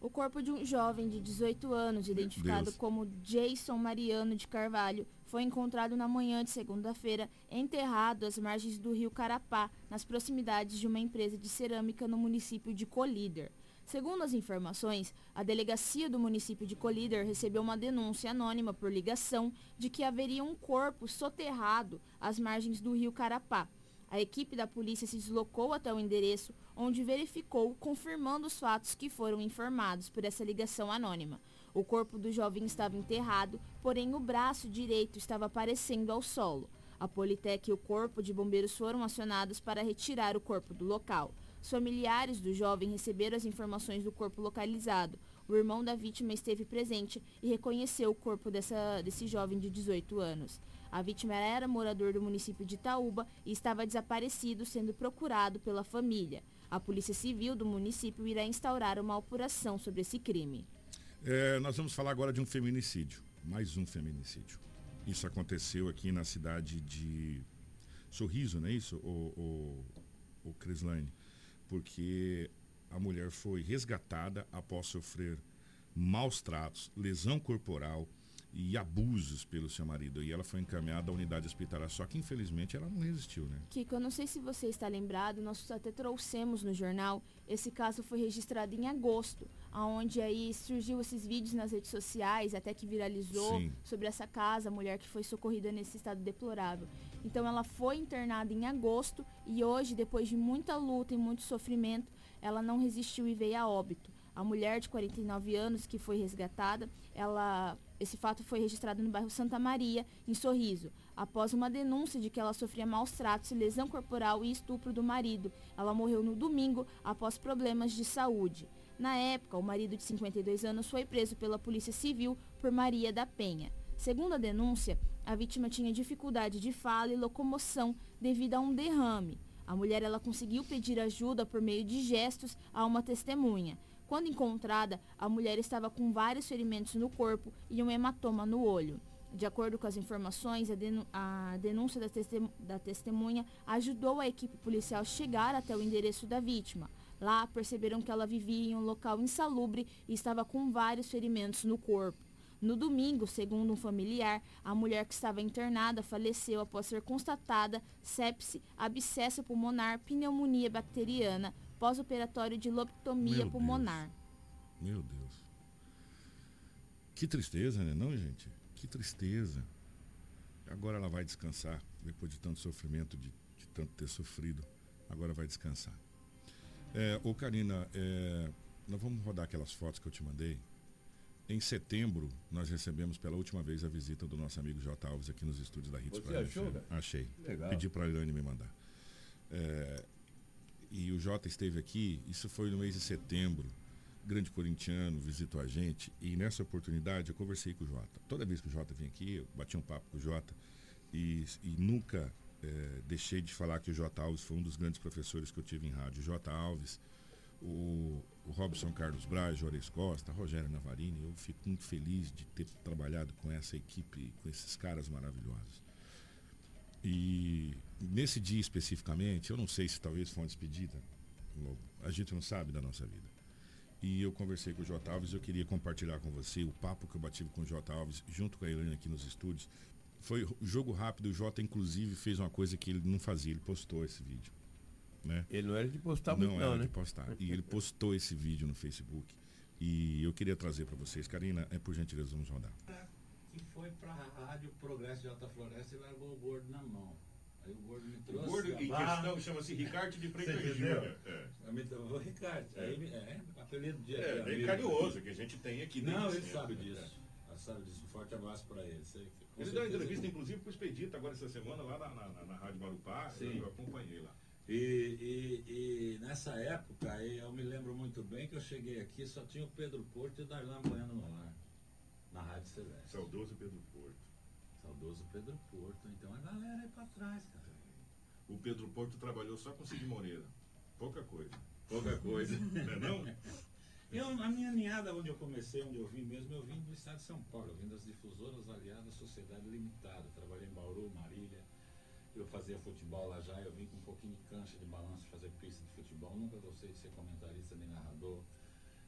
O corpo de um jovem de 18 anos, identificado Deus. como Jason Mariano de Carvalho, foi encontrado na manhã de segunda-feira, enterrado às margens do rio Carapá, nas proximidades de uma empresa de cerâmica no município de Colíder. Segundo as informações, a delegacia do município de Colíder recebeu uma denúncia anônima por ligação de que haveria um corpo soterrado às margens do rio Carapá. A equipe da polícia se deslocou até o endereço, onde verificou, confirmando os fatos que foram informados por essa ligação anônima. O corpo do jovem estava enterrado, porém o braço direito estava aparecendo ao solo. A Politec e o corpo de bombeiros foram acionados para retirar o corpo do local. Os familiares do jovem receberam as informações do corpo localizado. O irmão da vítima esteve presente e reconheceu o corpo dessa, desse jovem de 18 anos. A vítima era morador do município de Itaúba e estava desaparecido, sendo procurado pela família. A Polícia Civil do município irá instaurar uma apuração sobre esse crime. É, nós vamos falar agora de um feminicídio. Mais um feminicídio. Isso aconteceu aqui na cidade de Sorriso, não é isso, o, o, o Crislane? Porque a mulher foi resgatada após sofrer maus tratos, lesão corporal e abusos pelo seu marido. E ela foi encaminhada à unidade hospitalar, só que infelizmente ela não resistiu, né? Kiko, eu não sei se você está lembrado, nós até trouxemos no jornal, esse caso foi registrado em agosto, aonde aí surgiu esses vídeos nas redes sociais, até que viralizou Sim. sobre essa casa, a mulher que foi socorrida nesse estado deplorável. Então ela foi internada em agosto e hoje, depois de muita luta e muito sofrimento, ela não resistiu e veio a óbito. A mulher de 49 anos que foi resgatada, ela esse fato foi registrado no bairro Santa Maria, em Sorriso, após uma denúncia de que ela sofria maus tratos, lesão corporal e estupro do marido. Ela morreu no domingo após problemas de saúde. Na época, o marido de 52 anos foi preso pela Polícia Civil por Maria da Penha. Segundo a denúncia, a vítima tinha dificuldade de fala e locomoção devido a um derrame. A mulher ela conseguiu pedir ajuda por meio de gestos a uma testemunha. Quando encontrada, a mulher estava com vários ferimentos no corpo e um hematoma no olho. De acordo com as informações, a, denú a denúncia da testemunha ajudou a equipe policial a chegar até o endereço da vítima. Lá, perceberam que ela vivia em um local insalubre e estava com vários ferimentos no corpo. No domingo, segundo um familiar, a mulher que estava internada faleceu após ser constatada sepse, abscesso pulmonar, pneumonia bacteriana, pós-operatório de lobotomia Meu pulmonar. Deus. Meu Deus. Que tristeza, né, não, gente? Que tristeza. Agora ela vai descansar, depois de tanto sofrimento, de, de tanto ter sofrido. Agora vai descansar. É, ô Karina, é, nós vamos rodar aquelas fotos que eu te mandei. Em setembro, nós recebemos pela última vez a visita do nosso amigo J. Alves aqui nos estúdios da Hits Você achou, Achei. Legal. Pedi para a Ilane me mandar. É, e o Jota esteve aqui, isso foi no mês de setembro. Grande corintiano visitou a gente e nessa oportunidade eu conversei com o Jota. Toda vez que o Jota vinha aqui, eu bati um papo com o Jota e, e nunca é, deixei de falar que o Jota Alves foi um dos grandes professores que eu tive em rádio. O Jota Alves, o, o Robson Carlos Braz, Juarez Costa, Rogério Navarini. Eu fico muito feliz de ter trabalhado com essa equipe, com esses caras maravilhosos. E nesse dia especificamente, eu não sei se talvez foi uma despedida, a gente não sabe da nossa vida. E eu conversei com o J. Alves, eu queria compartilhar com você o papo que eu bati com o J. Alves, junto com a Helena aqui nos estúdios. Foi jogo rápido, o Jota inclusive fez uma coisa que ele não fazia, ele postou esse vídeo. Né? Ele não era de postar muito não, não, era né? de postar. E ele postou esse vídeo no Facebook. E eu queria trazer para vocês, Karina, é por gentileza, vamos rodar. E foi para a Rádio Progresso de Alta Floresta e largou o gordo na mão. Aí o gordo me trouxe. O gordo em questão chama-se Ricardo de Freitas Júnior. É. O Ricardo. É. Aí, é, apelido de É, amigo. bem carinhoso, que a gente tem aqui. Não, ele sempre, sabe né? disso. Ele sabe disso. Um forte abraço para ele. Sei que, Ele deu uma entrevista, inclusive, para o Expedito agora essa semana, lá na, na, na Rádio Marupá. Sim. Eu acompanhei lá. E, e- e nessa época, eu me lembro muito bem que eu cheguei aqui, só tinha o Pedro Porto e o Darlan Bueno no ar, na Rádio Celeste. Saudoso Pedro Porto. Saudoso Pedro Porto. Então a galera é pra trás, cara. O Pedro Porto trabalhou só com Cid Moreira. Pouca coisa. Pouca coisa. não é não? Eu, a minha ninhada, onde eu comecei, onde eu vim mesmo, eu vim do estado de São Paulo, eu vim das difusoras aliadas Sociedade Limitada. Trabalhei em Bauru, Marília. Eu fazia futebol lá já, eu vim com um pouquinho de cancha de balanço fazer pista de futebol. Nunca gostei de ser comentarista nem narrador.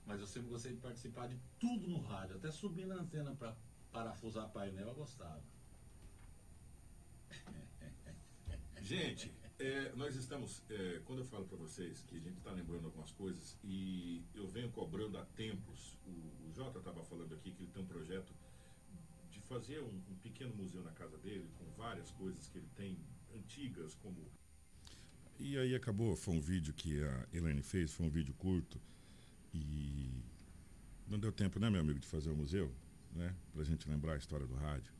Mas eu sempre gostei de participar de tudo no rádio, até subir na antena para parafusar painel, eu gostava. Gente, é, nós estamos. é, quando eu falo para vocês que a gente está lembrando algumas coisas e eu venho cobrando há tempos, o, o Jota estava falando aqui que ele tem um projeto de fazer um, um pequeno museu na casa dele, com várias coisas que ele tem antigas, como. E aí acabou, foi um vídeo que a Elaine fez, foi um vídeo curto e não deu tempo, né, meu amigo, de fazer o museu, né? Pra gente lembrar a história do rádio.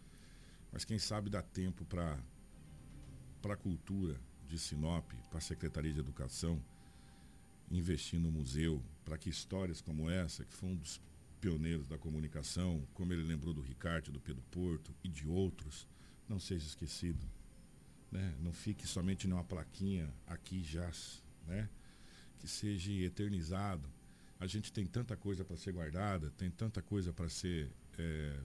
Mas quem sabe dá tempo para para a cultura de Sinop, para a Secretaria de Educação, investir no museu, para que histórias como essa, que foi um dos pioneiros da comunicação, como ele lembrou do Ricardo, do Pedro Porto e de outros, não seja esquecido. Né? Não fique somente numa plaquinha aqui jaz, né? que seja eternizado. A gente tem tanta coisa para ser guardada, tem tanta coisa para ser é,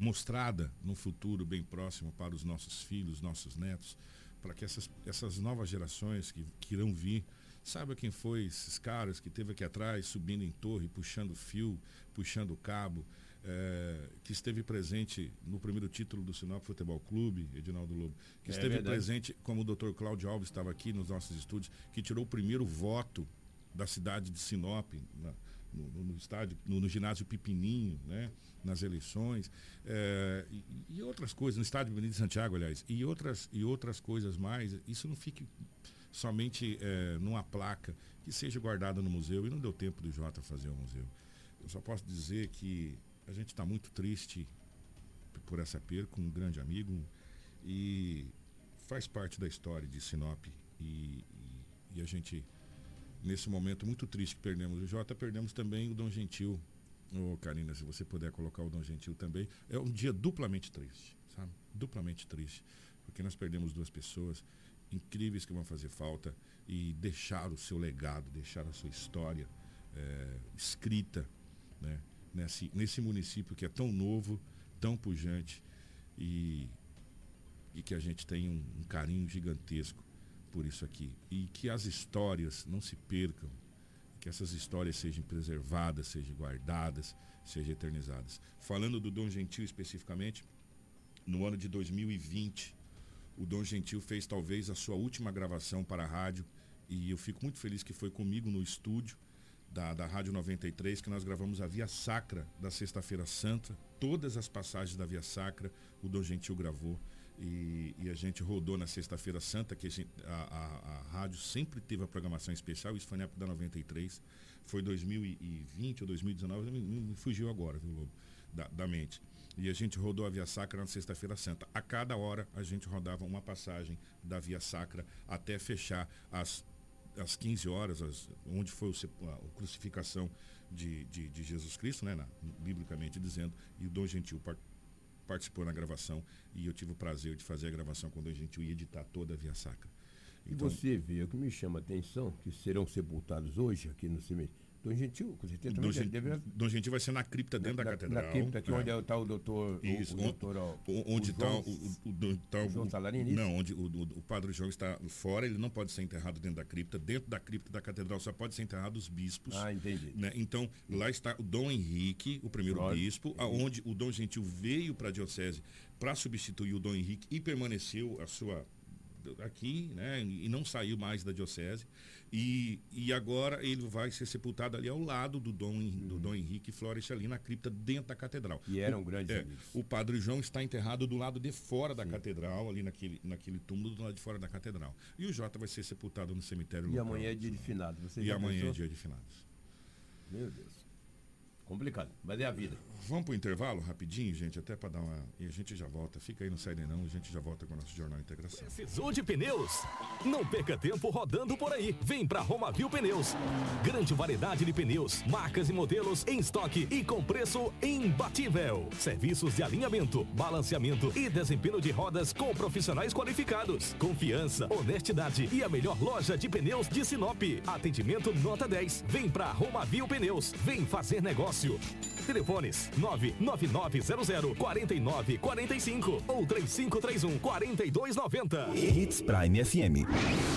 mostrada no futuro bem próximo para os nossos filhos, nossos netos, para que essas, essas novas gerações que, que irão vir saiba quem foi esses caras que teve aqui atrás subindo em torre, puxando fio, puxando cabo, eh, que esteve presente no primeiro título do Sinop Futebol Clube, Edinaldo Lobo, que É esteve verdade. presente, como o Dr. Cláudio Alves estava aqui nos nossos estúdios, que tirou o primeiro voto da cidade de Sinop, na- no, no- estádio, no, no ginásio Pipininho, né? nas eleições, eh, e, e outras coisas, no estádio Benito de Santiago, aliás, e outras, e outras coisas mais. Isso não fique somente eh, numa placa, que seja guardada no museu, e não deu tempo do Jota fazer o museu. Eu só posso dizer que a gente está muito triste por essa perca, um grande amigo e faz parte da história de Sinop e, e, e a gente nesse momento muito triste que perdemos o Jota, perdemos também o Dom Gentil. Ô, oh, Karina, se você puder colocar o Dom Gentil também. É um dia duplamente triste, sabe? Duplamente triste. Porque nós perdemos duas pessoas incríveis que vão fazer falta e deixar o seu legado, deixar a sua história é, escrita né? Nesse, nesse município que é tão novo, tão pujante e, e que a gente tem um, um carinho gigantesco por isso aqui. E que as histórias não se percam, que essas histórias sejam preservadas, sejam guardadas, sejam eternizadas. Falando do Dom Gentil especificamente, no ano de 2020, o Dom Gentil fez talvez a sua última gravação para a rádio e eu fico muito feliz que foi comigo no estúdio da, da Rádio 93 que nós gravamos a Via Sacra da Sexta-feira Santa. Todas as passagens da Via Sacra o Dom Gentil gravou. E, e, a gente rodou na Sexta-feira Santa, que a, gente, a, a, a, rádio sempre teve a programação especial, isso foi na época da 93, foi 2020 ou 2019, me, me fugiu agora, viu, Lobo, da, da, mente. E a gente rodou a Via Sacra na Sexta-feira Santa. A cada hora a gente rodava uma passagem da Via Sacra até fechar as, as 15 horas, as, onde foi o, a, a crucificação de, de, de, Jesus Cristo, né, na, biblicamente dizendo, e o Dom Gentil participou na gravação e eu tive o prazer de fazer a gravação quando a gente ia editar toda a Via Sacra. Então, e você vê, o que me chama a atenção, que serão sepultados hoje aqui no cemitério Dom Gentil, com certeza Dom, Gentil, deve... Dom Gentil vai ser na cripta dentro na, da catedral. Na cripta, aqui é. onde está o doutor. Isso, o, o doutor, onde está o, o, tá o, João Salarini? Não, onde o, o, padre João está fora, ele não pode ser enterrado dentro da cripta. Dentro da cripta da catedral só pode ser enterrado os bispos. Ah, entendi. Né? Então, lá está o Dom Henrique, o primeiro Flores. bispo, aonde o Dom Gentil veio para a diocese para substituir o Dom Henrique e permaneceu a sua aqui, né, e não saiu mais da diocese. E, e agora ele vai ser sepultado ali ao lado do Dom, do uhum. Dom Henrique Flores, ali na cripta dentro da catedral. E eram o, grandes é, amigos. O Padre João está enterrado do lado de fora da Sim. catedral, ali naquele, naquele túmulo do lado de fora da catedral. E o Jota vai ser sepultado no cemitério E local. amanhã é dia de finados. Você e amanhã pensou? é dia de finados. Meu Deus. Complicado, mas é a vida. Vamos para o intervalo rapidinho, gente, até para dar uma. E a gente já volta. Fica aí, não sai nem não, a gente já volta com o nosso Jornal Integração. Precisou de pneus? Não perca tempo rodando por aí. Vem para Romavil Pneus. Grande variedade de pneus, marcas e modelos em estoque e com preço imbatível. Serviços de alinhamento, balanceamento e desempenho de rodas com profissionais qualificados. Confiança, honestidade e a melhor loja de pneus de Sinop. Atendimento nota 10. Vem para Romavil Pneus. Vem fazer negócio. Telefones 99900 4945 ou 3531 4290. Hits Prime FM.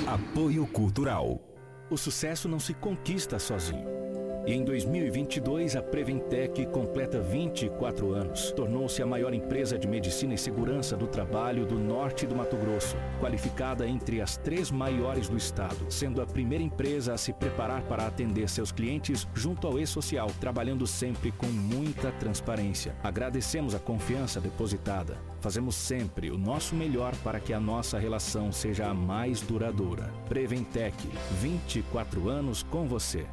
Apoio Cultural. O sucesso não se conquista sozinho e em 2022, a Preventec completa 24 anos. Tornou-se a maior empresa de medicina e segurança do trabalho do norte do Mato Grosso, qualificada entre as três maiores do estado, sendo a primeira empresa a se preparar para atender seus clientes junto ao e-social, trabalhando sempre com muita transparência. Agradecemos a confiança depositada. Fazemos sempre o nosso melhor para que a nossa relação seja a mais duradoura. Preventec, 24 anos com você.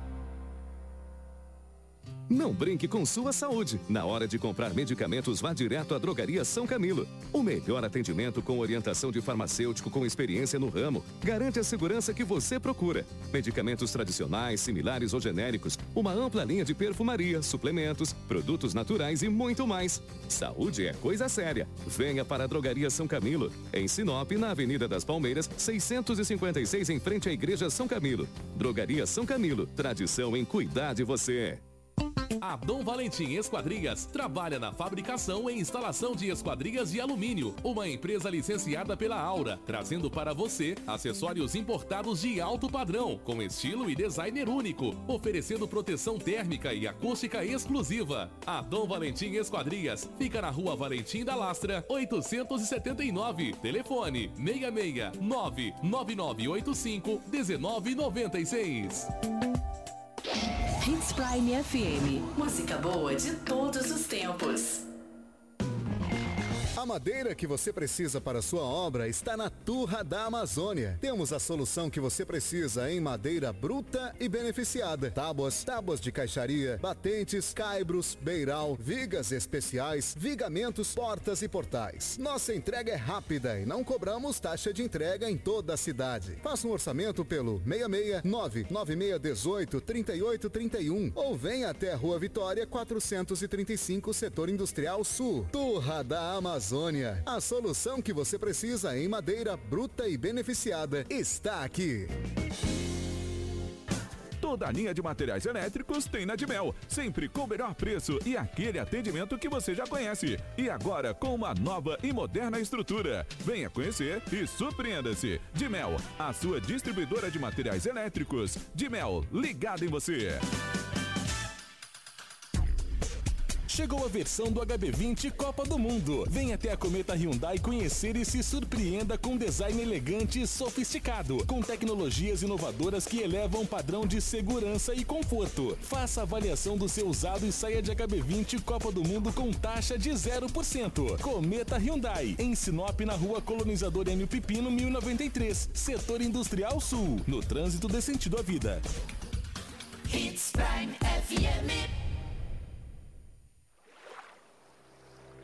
Não brinque com sua saúde. Na hora de comprar medicamentos, vá direto à Drogaria São Camilo. O melhor atendimento com orientação de farmacêutico com experiência no ramo garante a segurança que você procura. Medicamentos tradicionais, similares ou genéricos, uma ampla linha de perfumaria, suplementos, produtos naturais e muito mais. Saúde é coisa séria. Venha para a Drogaria São Camilo, em Sinop, na Avenida das Palmeiras, 656, em frente à Igreja São Camilo. Drogaria São Camilo, tradição em cuidar de você. A Dom Valentim Esquadrias trabalha na fabricação e instalação de esquadrias de alumínio, uma empresa licenciada pela Aura, trazendo para você acessórios importados de alto padrão, com estilo e designer único, oferecendo proteção térmica e acústica exclusiva. A Dom Valentim Esquadrias fica na Rua Valentim da Lastra, 879. Telefone 66 99985 1996. Hits Prime FM. Música boa de todos os tempos. A madeira que você precisa para sua obra está na Turra da Amazônia. Temos a solução que você precisa em madeira bruta e beneficiada. Tábuas, tábuas de caixaria, batentes, caibros, beiral, vigas especiais, vigamentos, portas e portais. Nossa entrega é rápida e não cobramos taxa de entrega em toda a cidade. Faça um orçamento pelo 669 9618 3831 ou venha até a Rua Vitória 435, Setor Industrial Sul. Turra da Amazônia. Amazônia. A solução que você precisa em madeira bruta e beneficiada está aqui. Toda a linha de materiais elétricos tem na Dimel, sempre com o melhor preço e aquele atendimento que você já conhece. E agora com uma nova e moderna estrutura. Venha conhecer e surpreenda-se. Dimel, a sua distribuidora de materiais elétricos. Dimel, ligada em você. Chegou a versão do HB20 Copa do Mundo. Venha até a Cometa Hyundai conhecer e se surpreenda com design elegante e sofisticado, com tecnologias inovadoras que elevam o padrão de segurança e conforto. Faça avaliação do seu usado e saia de HB20 Copa do Mundo com taxa de 0%. Cometa Hyundai, em Sinop, na rua Colonizador Enio Pipino, 1093, Setor Industrial Sul, no trânsito de sentido à vida. Hits Prime FM.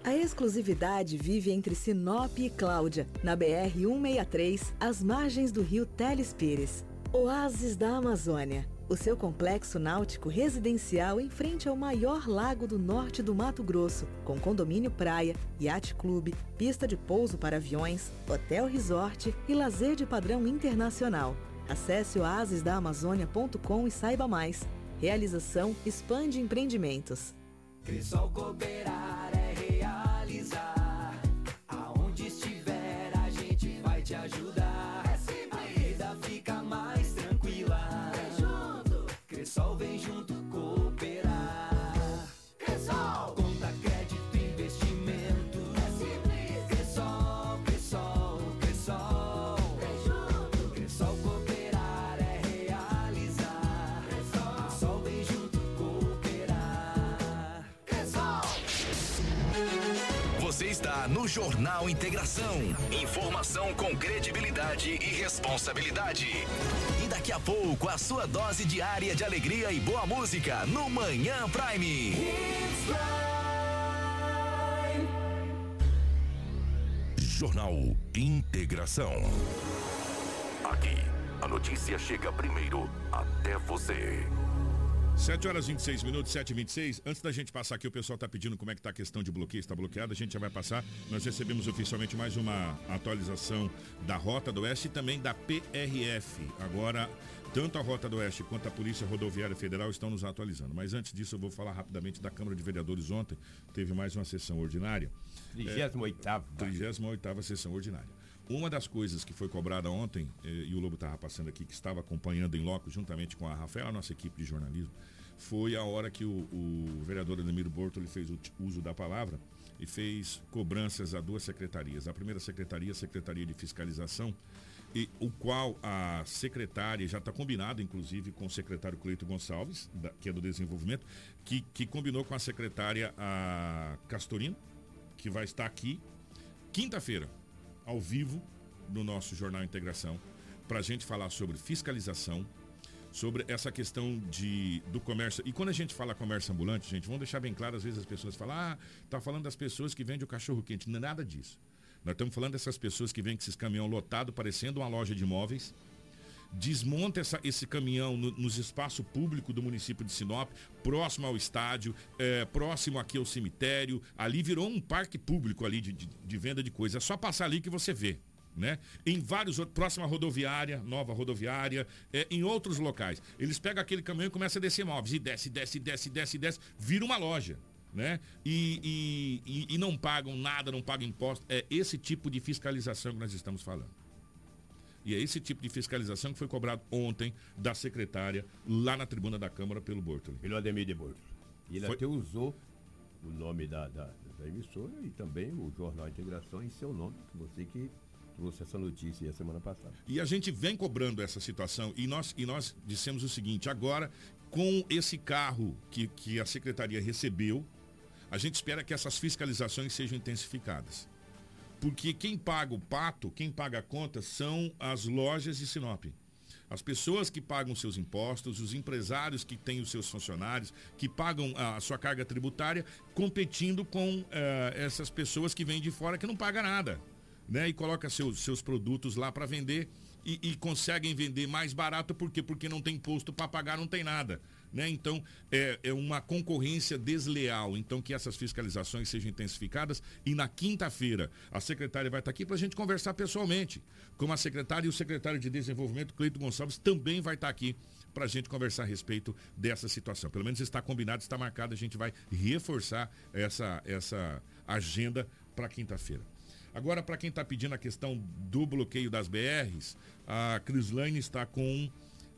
A exclusividade vive entre Sinop e Cláudia, na BR-163, às margens do rio Teles Pires. Oásis da Amazônia. O seu complexo náutico residencial em frente ao maior lago do norte do Mato Grosso, com condomínio praia, iate clube, pista de pouso para aviões, hotel resort e lazer de padrão internacional. Acesse oasisdaamazônia.com e saiba mais. Realização Expande Empreendimentos. Crisol Cooperar é está no Jornal Integração. Informação com credibilidade e responsabilidade. E daqui a pouco, a sua dose diária de alegria e boa música no Manhã Prime. Jornal Integração. Aqui, a notícia chega primeiro até você. 7 horas 26 minutos, 7 e 26 Antes da gente passar aqui, o pessoal está pedindo como é que está a questão de bloqueio, está bloqueado, a gente já vai passar. Nós recebemos oficialmente mais uma atualização da Rota do Oeste e também da PRF. Agora, tanto a Rota do Oeste quanto a Polícia Rodoviária Federal estão nos atualizando. Mas antes disso, eu vou falar rapidamente da Câmara de Vereadores ontem. Teve mais uma sessão ordinária. 38ª. 38ª sessão ordinária. Uma das coisas que foi cobrada ontem, eh, e o Lobo estava passando aqui, que estava acompanhando em loco, juntamente com a Rafaela, nossa equipe de jornalismo, foi a hora que o, o vereador Ademiro Bortoli fez o uso da palavra e fez cobranças a duas secretarias. A primeira secretaria, a Secretaria de Fiscalização, e o qual a secretária já está combinado, inclusive, com o secretário Cleito Gonçalves, da- que é do desenvolvimento, que, que combinou com a secretária a Castorino, que vai estar aqui quinta-feira, ao vivo, no nosso Jornal Integração, para a gente falar sobre fiscalização, sobre essa questão de, do comércio. E quando a gente fala comércio ambulante, gente, vamos deixar bem claro, às vezes as pessoas falam, ah, tá falando das pessoas que vendem o cachorro quente. Não é nada disso. Nós estamos falando dessas pessoas que vêm com esses caminhão lotado, parecendo uma loja de imóveis, desmonta essa- esse caminhão no- nos espaços públicos do município de Sinop, próximo ao estádio, é, próximo aqui ao cemitério. Ali virou um parque público ali de, de- de venda de coisas. É só passar ali que você vê. Né? Em vários outros, próxima rodoviária, nova rodoviária, é, em outros locais. Eles pegam aquele caminhão e começam a descer móveis. E desce, desce, desce, desce, desce. Vira uma loja. Né? E, e- e- e não pagam nada, não pagam imposto. É esse tipo de fiscalização que nós estamos falando. E é esse tipo de fiscalização que foi cobrado ontem da secretária lá na tribuna da Câmara pelo Bortoli. Pelo Ademir de Bortoli. E ele Foi- até usou o nome da, da, da emissora e também o Jornal Integração em seu nome, que você que trouxe essa notícia a semana passada. E a gente vem cobrando essa situação e nós, e nós dissemos o seguinte, agora com esse carro que, que a secretaria recebeu, a gente espera que essas fiscalizações sejam intensificadas. Porque quem paga o pato, quem paga a conta, são as lojas de Sinop. As pessoas que pagam seus impostos, os empresários que têm os seus funcionários, que pagam a sua carga tributária, competindo com uh, essas pessoas que vêm de fora que não pagam nada. Né? E coloca seus, seus produtos lá para vender e, e, conseguem vender mais barato, por quê? Porque não tem imposto para pagar, não tem nada. Né? Então, é, é uma concorrência desleal. Então, que essas fiscalizações sejam intensificadas. E na quinta-feira, a secretária vai estar aqui para a gente conversar pessoalmente. Como a secretária e o secretário de Desenvolvimento, Cleito Gonçalves, também vai estar aqui para a gente conversar a respeito dessa situação. Pelo menos está combinado, está marcado, a gente vai reforçar essa, essa agenda para quinta-feira. Agora, para quem está pedindo a questão do bloqueio das BRs, a Crislane está com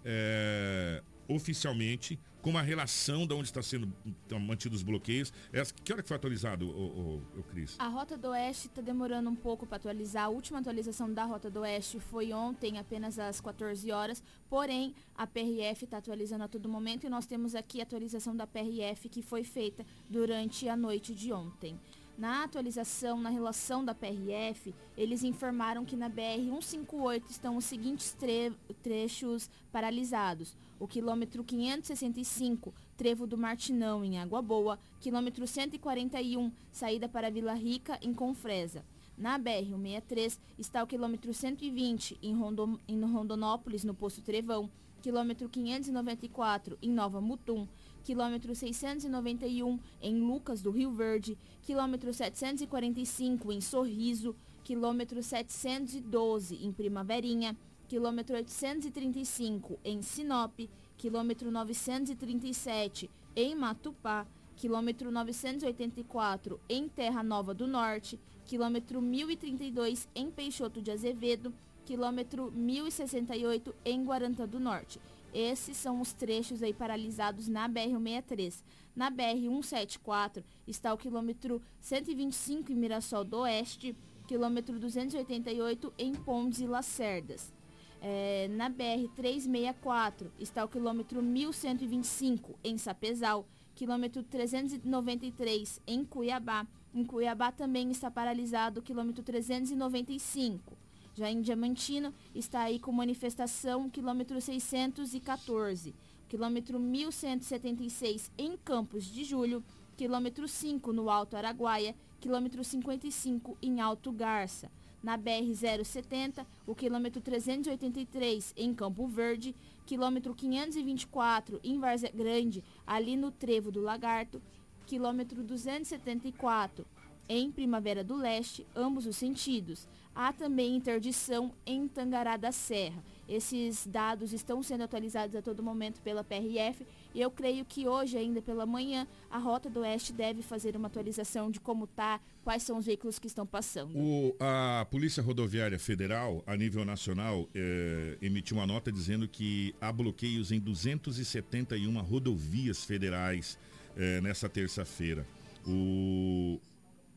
é, oficialmente com a relação de onde está sendo mantidos os bloqueios. Essa, que hora que foi atualizado, o, o, o Cris? A Rota do Oeste está demorando um pouco para atualizar. A última atualização da Rota do Oeste foi ontem, apenas às 14 horas. Porém, a PRF está atualizando a todo momento e nós temos aqui a atualização da PRF que foi feita durante a noite de ontem. Na atualização, na relação da PRF, eles informaram que na BR-158 estão os seguintes tre trechos paralisados. O quilômetro 565, Trevo do Martinão, em Água Boa. Quilômetro 141, saída para Vila Rica, em Confresa. Na BR-163 está o quilômetro 120, em, Rondon em Rondonópolis, no Poço Trevão. Quilômetro 594, em Nova Mutum quilômetro 691 em Lucas do Rio Verde, quilômetro 745 em Sorriso, quilômetro 712 em Primaverinha, quilômetro 835 em Sinop, quilômetro 937 em Matupá, quilômetro 984 em Terra Nova do Norte, quilômetro 1032 em Peixoto de Azevedo, quilômetro 1068 em Guarantã do Norte. Esses são os trechos aí paralisados na BR-163. Na BR-174 está o quilômetro 125 em Mirassol do Oeste, quilômetro 288 em Pontes e Lacerdas. É, na BR-364 está o quilômetro 1125 em Sapezal, quilômetro 393 em Cuiabá. Em Cuiabá também está paralisado o quilômetro 395. Já em Diamantino está aí com manifestação quilômetro 614, quilômetro 1176 em Campos de Julho, quilômetro 5 no Alto Araguaia, quilômetro 55 em Alto Garça. Na BR-070, o quilômetro 383 em Campo Verde, quilômetro 524 em Várzea Grande, ali no Trevo do Lagarto, quilômetro 274 em Primavera do Leste, ambos os sentidos. Há também interdição em Tangará da Serra. Esses dados estão sendo atualizados a todo momento pela PRF e eu creio que hoje, ainda pela manhã, a Rota do Oeste deve fazer uma atualização de como está, quais são os veículos que estão passando. O, a Polícia Rodoviária Federal, a nível nacional, é, emitiu uma nota dizendo que há bloqueios em 271 rodovias federais é, nessa terça-feira. O,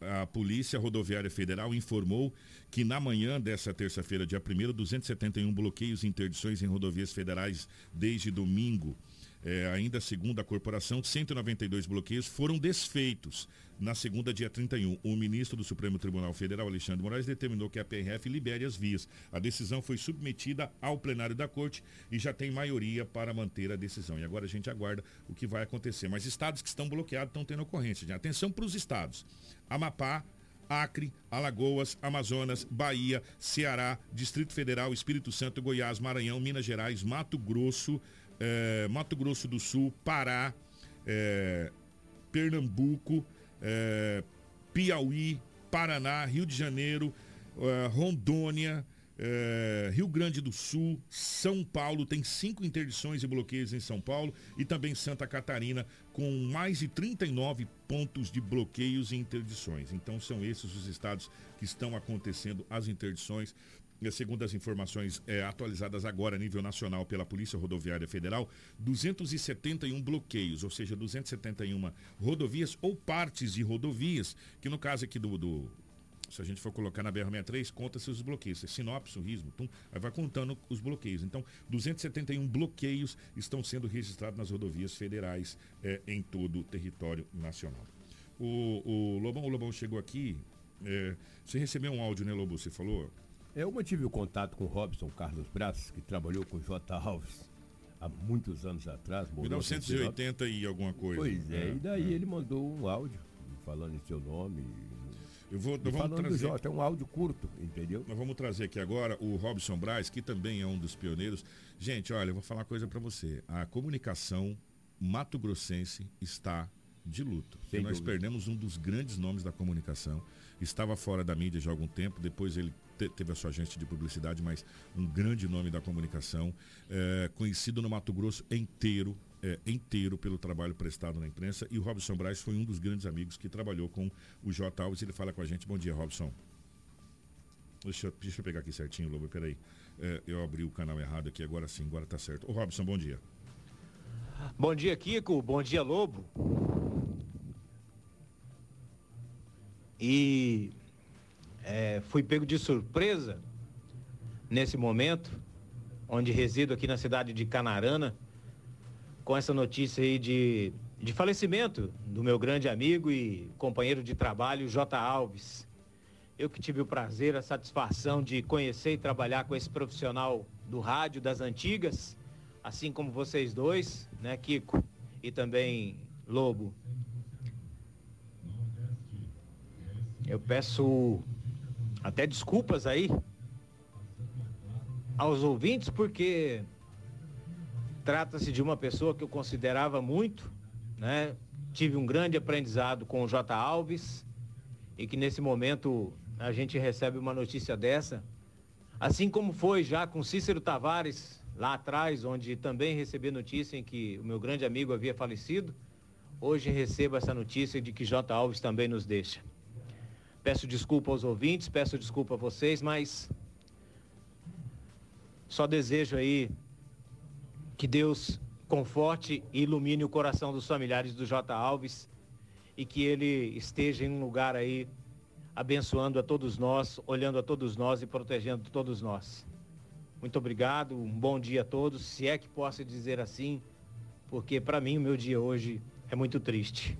a Polícia Rodoviária Federal informou que na manhã dessa terça-feira, dia 1 271 bloqueios e interdições em rodovias federais desde domingo. É, ainda segundo a corporação, 192 bloqueios foram desfeitos. Na segunda, dia 31, o ministro do Supremo Tribunal Federal, Alexandre Moraes, determinou que a PRF libere as vias. A decisão foi submetida ao plenário da corte e já tem maioria para manter a decisão. E agora a gente aguarda o que vai acontecer. Mas estados que estão bloqueados estão tendo ocorrência. Atenção para os estados. Amapá, Acre, Alagoas, Amazonas, Bahia, Ceará, Distrito Federal, Espírito Santo, Goiás, Maranhão, Minas Gerais, Mato Grosso, eh, Mato Grosso do Sul, Pará, eh, Pernambuco, eh, Piauí, Paraná, Rio de Janeiro, Rondônia, é, Rio Grande do Sul, São Paulo, tem cinco interdições e bloqueios em São Paulo e também Santa Catarina, com mais de 39 pontos de bloqueios e interdições. Então são esses os estados que estão acontecendo as interdições. Segundo as informações é, atualizadas agora a nível nacional pela Polícia Rodoviária Federal, 271 bloqueios, ou seja, 271 rodovias ou partes de rodovias, que no caso aqui do, do se a gente for colocar na BR-63, conta-se os bloqueios. É Sinop, Sorrismo, Tum, aí vai contando os bloqueios. Então, 271 bloqueios estão sendo registrados nas rodovias federais é, em todo o território nacional. O, o, Lobão, o Lobão chegou aqui É, você recebeu um áudio, né, Lobo? Você falou? Eu mantive o contato com o Robson Carlos Braz, que trabalhou com o J. Alves há muitos anos atrás. 1980 e alguma coisa. Pois é, é e daí é. ele mandou um áudio falando em seu nome. Eu vou, nós vamos trazer. Jota, é um áudio curto, entendeu? Nós vamos trazer aqui agora o Robson Braz, que também é um dos pioneiros. Gente, olha, eu vou falar uma coisa para você. A comunicação mato-grossense está de luto. nós perdemos um dos grandes nomes da comunicação. Estava fora da mídia já há algum tempo, depois ele teve a sua agência de publicidade, mas um grande nome da comunicação, é, conhecido no Mato Grosso inteiro, é, inteiro pelo trabalho prestado na imprensa. E o Robson Braz foi um dos grandes amigos que trabalhou com o J. Alves. Ele fala com a gente. Bom dia, Robson. Deixa, eu, deixa eu pegar aqui certinho, Lobo. Peraí. É, eu abri o canal errado aqui, agora sim, agora tá certo. Ô Robson, bom dia. Bom dia, Kiko. Bom dia, Lobo. E é, fui pego de surpresa nesse momento, onde resido aqui na cidade de Canarana, com essa notícia aí de, de falecimento do meu grande amigo e companheiro de trabalho, J. Alves. Eu que tive o prazer, a satisfação de conhecer e trabalhar com esse profissional do rádio das antigas, assim como vocês dois, né, Kiko e também Lobo. Eu peço até desculpas aí aos ouvintes, porque trata-se de uma pessoa que eu considerava muito, né? Tive um grande aprendizado com o J. Alves e que nesse momento a gente recebe uma notícia dessa, assim como foi já com Cícero Tavares lá atrás, onde também recebi notícia em que o meu grande amigo havia falecido. Hoje recebo essa notícia de que J. Alves também nos deixa. Peço desculpa aos ouvintes, peço desculpa a vocês, mas só desejo aí que Deus conforte e ilumine o coração dos familiares do J. Alves e que ele esteja em um lugar aí abençoando a todos nós, olhando a todos nós e protegendo todos nós. Muito obrigado, um bom dia a todos, se é que posso dizer assim, porque para mim o meu dia hoje é muito triste.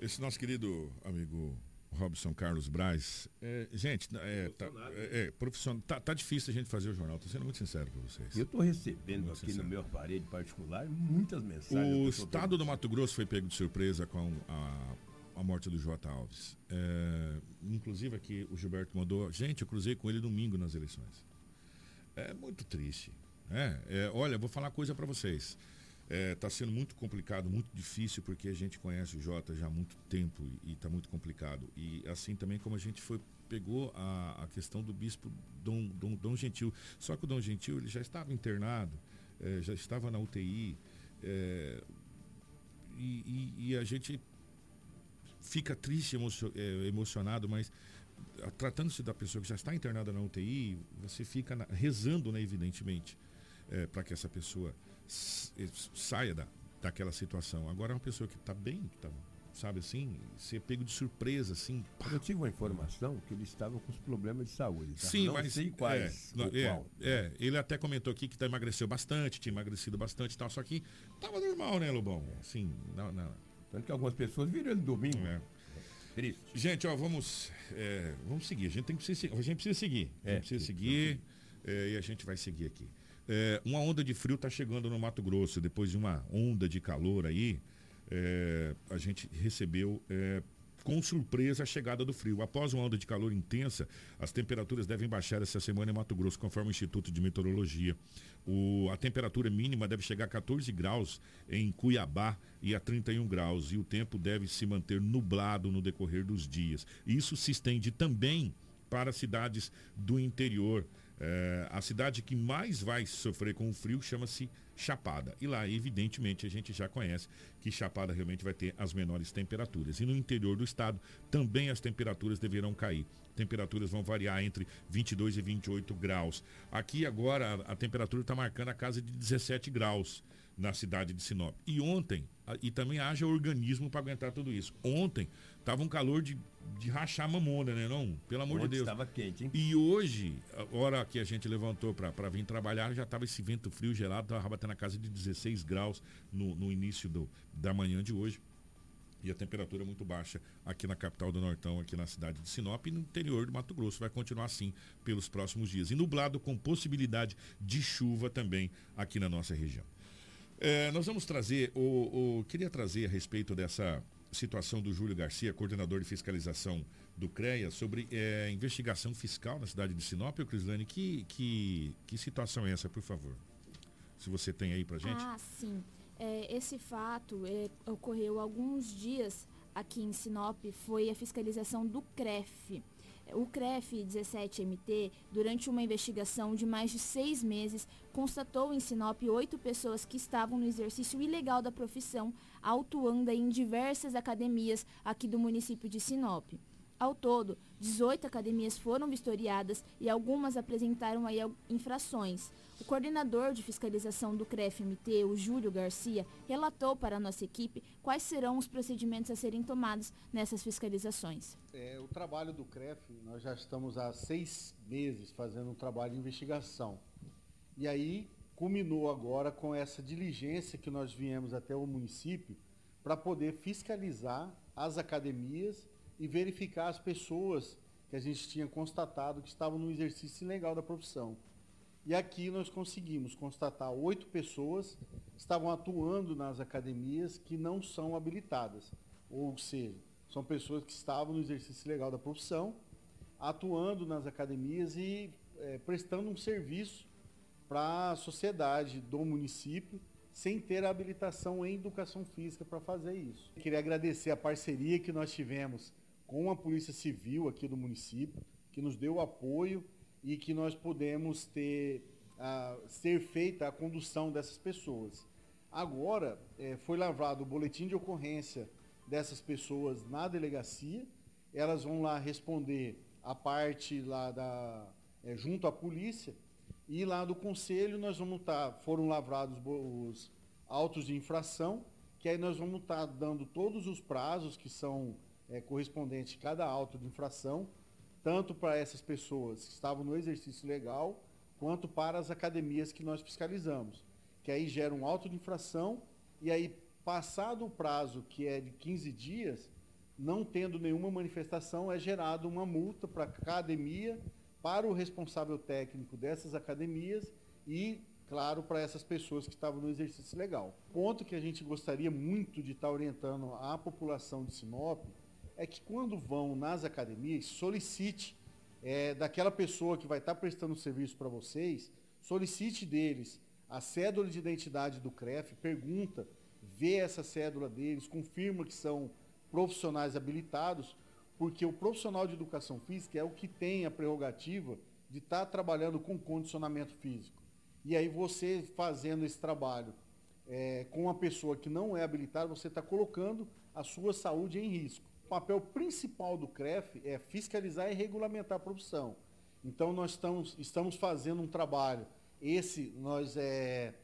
Esse nosso querido amigo Robson Carlos Braz. É, gente, é, tá, é, é, profissional, tá, tá, difícil a gente fazer o jornal, tô sendo muito sincero com vocês. Eu tô recebendo muito aqui sincero. no meu aparelho particular muitas mensagens. O estado do Mato Grosso foi pego de surpresa com a, a morte do J. Alves. É, inclusive aqui o Gilberto mandou. Gente, eu cruzei com ele domingo nas eleições. É muito triste. Né? É, olha, vou falar uma coisa para vocês. Está é, tá sendo muito complicado, muito difícil, porque a gente conhece o Jota já há muito tempo e está muito complicado. E assim também como a gente foi pegou a, a questão do bispo Dom, Dom, Dom Gentil. Só que o Dom Gentil ele já estava internado, é, já estava na UTI. É, e, e, e, a gente fica triste, é, emocionado, mas tratando-se da pessoa que já está internada na UTI, você fica na, rezando, né, evidentemente, é, para que essa pessoa saia da, daquela situação. Agora é uma pessoa que está bem, que tá, sabe assim, ser pego de surpresa, assim. Pá. Eu tive uma informação que ele estava com os problemas de saúde. Tá? Sim, não mas sei quais. É, é, qual. é, ele até comentou aqui que tá, emagreceu bastante, tinha emagrecido bastante e tal, só que tava normal, né, Lobão? Sim, não, não. Tanto que algumas pessoas viram ele domingo. É. Triste. Gente, ó, vamos, é, vamos seguir. A gente, tem que, a gente precisa seguir. A gente é, precisa seguir é, e a gente vai seguir aqui. É, uma onda de frio está chegando no Mato Grosso. Depois de uma onda de calor aí, é, a gente recebeu é, com surpresa a chegada do frio. Após uma onda de calor intensa, as temperaturas devem baixar essa semana em Mato Grosso, conforme o Instituto de Meteorologia. O, a temperatura mínima deve chegar a 14 graus em Cuiabá e a 31 graus. E o tempo deve se manter nublado no decorrer dos dias. Isso se estende também para cidades do interior. É, a cidade que mais vai sofrer com o frio chama-se Chapada. E lá, evidentemente, a gente já conhece que Chapada realmente vai ter as menores temperaturas. E no interior do estado também as temperaturas deverão cair. Temperaturas vão variar entre 22 e 28 graus. Aqui agora a, a temperatura está marcando a casa de 17 graus na cidade de Sinop. E ontem, e também haja organismo para aguentar tudo isso. Ontem Tava um calor de, de rachar mamona, né? Não, pelo amor Onde de Deus. Estava quente, hein? E hoje, a hora que a gente levantou para vir trabalhar, já estava esse vento frio gelado, estava batendo na casa de 16 graus no, no início do, da manhã de hoje. e a temperatura é muito baixa aqui na capital do Nortão, aqui na cidade de Sinop e no interior do Mato Grosso. Vai continuar assim pelos próximos dias. E nublado com possibilidade de chuva também aqui na nossa região. É, nós vamos trazer, o, o, queria trazer a respeito dessa situação do Júlio Garcia, coordenador de fiscalização do CREA, sobre é, investigação fiscal na cidade de Sinop. Crislane, que, que, que situação é essa, por favor? Se você tem aí pra gente. Ah, sim. É, esse fato é, ocorreu alguns dias aqui em Sinop, foi a fiscalização do CREF. O CREF 17MT, durante uma investigação de mais de seis meses, constatou em Sinop oito pessoas que estavam no exercício ilegal da profissão, autuando em diversas academias aqui do município de Sinop. Ao todo, 18 academias foram vistoriadas e algumas apresentaram aí infrações. O coordenador de fiscalização do CREF-MT, o Júlio Garcia, relatou para a nossa equipe quais serão os procedimentos a serem tomados nessas fiscalizações. É, o trabalho do CREF, nós já estamos há seis meses fazendo um trabalho de investigação. E aí culminou agora com essa diligência que nós viemos até o município para poder fiscalizar as academias e verificar as pessoas que a gente tinha constatado que estavam no exercício ilegal da profissão. E aqui nós conseguimos constatar oito pessoas que estavam atuando nas academias que não são habilitadas. Ou seja, são pessoas que estavam no exercício legal da profissão, atuando nas academias e é, prestando um serviço para a sociedade do município sem ter a habilitação em educação física para fazer isso. Queria agradecer a parceria que nós tivemos com a Polícia Civil aqui do município, que nos deu apoio e que nós podemos ter a, ser feita a condução dessas pessoas. Agora é, foi lavrado o boletim de ocorrência dessas pessoas na delegacia. Elas vão lá responder a parte lá da é, junto à polícia e lá do conselho nós vamos estar tá, foram lavrados os autos de infração que aí nós vamos estar tá dando todos os prazos que são é, correspondente a cada auto de infração, tanto para essas pessoas que estavam no exercício legal, quanto para as academias que nós fiscalizamos. Que aí gera um auto de infração e aí, passado o prazo, que é de 15 dias, não tendo nenhuma manifestação, é gerado uma multa para a academia, para o responsável técnico dessas academias e, claro, para essas pessoas que estavam no exercício legal. Ponto que a gente gostaria muito de estar orientando a população de Sinop é que quando vão nas academias, solicite é, daquela pessoa que vai estar prestando serviço para vocês, solicite deles a cédula de identidade do CREF, pergunta, vê essa cédula deles, confirma que são profissionais habilitados, porque o profissional de educação física é o que tem a prerrogativa de estar trabalhando com condicionamento físico. E aí você fazendo esse trabalho é, com uma pessoa que não é habilitada, você está colocando a sua saúde em risco o papel principal do CREF é fiscalizar e regulamentar a produção. Então nós estamos, estamos fazendo um trabalho. Esse nós é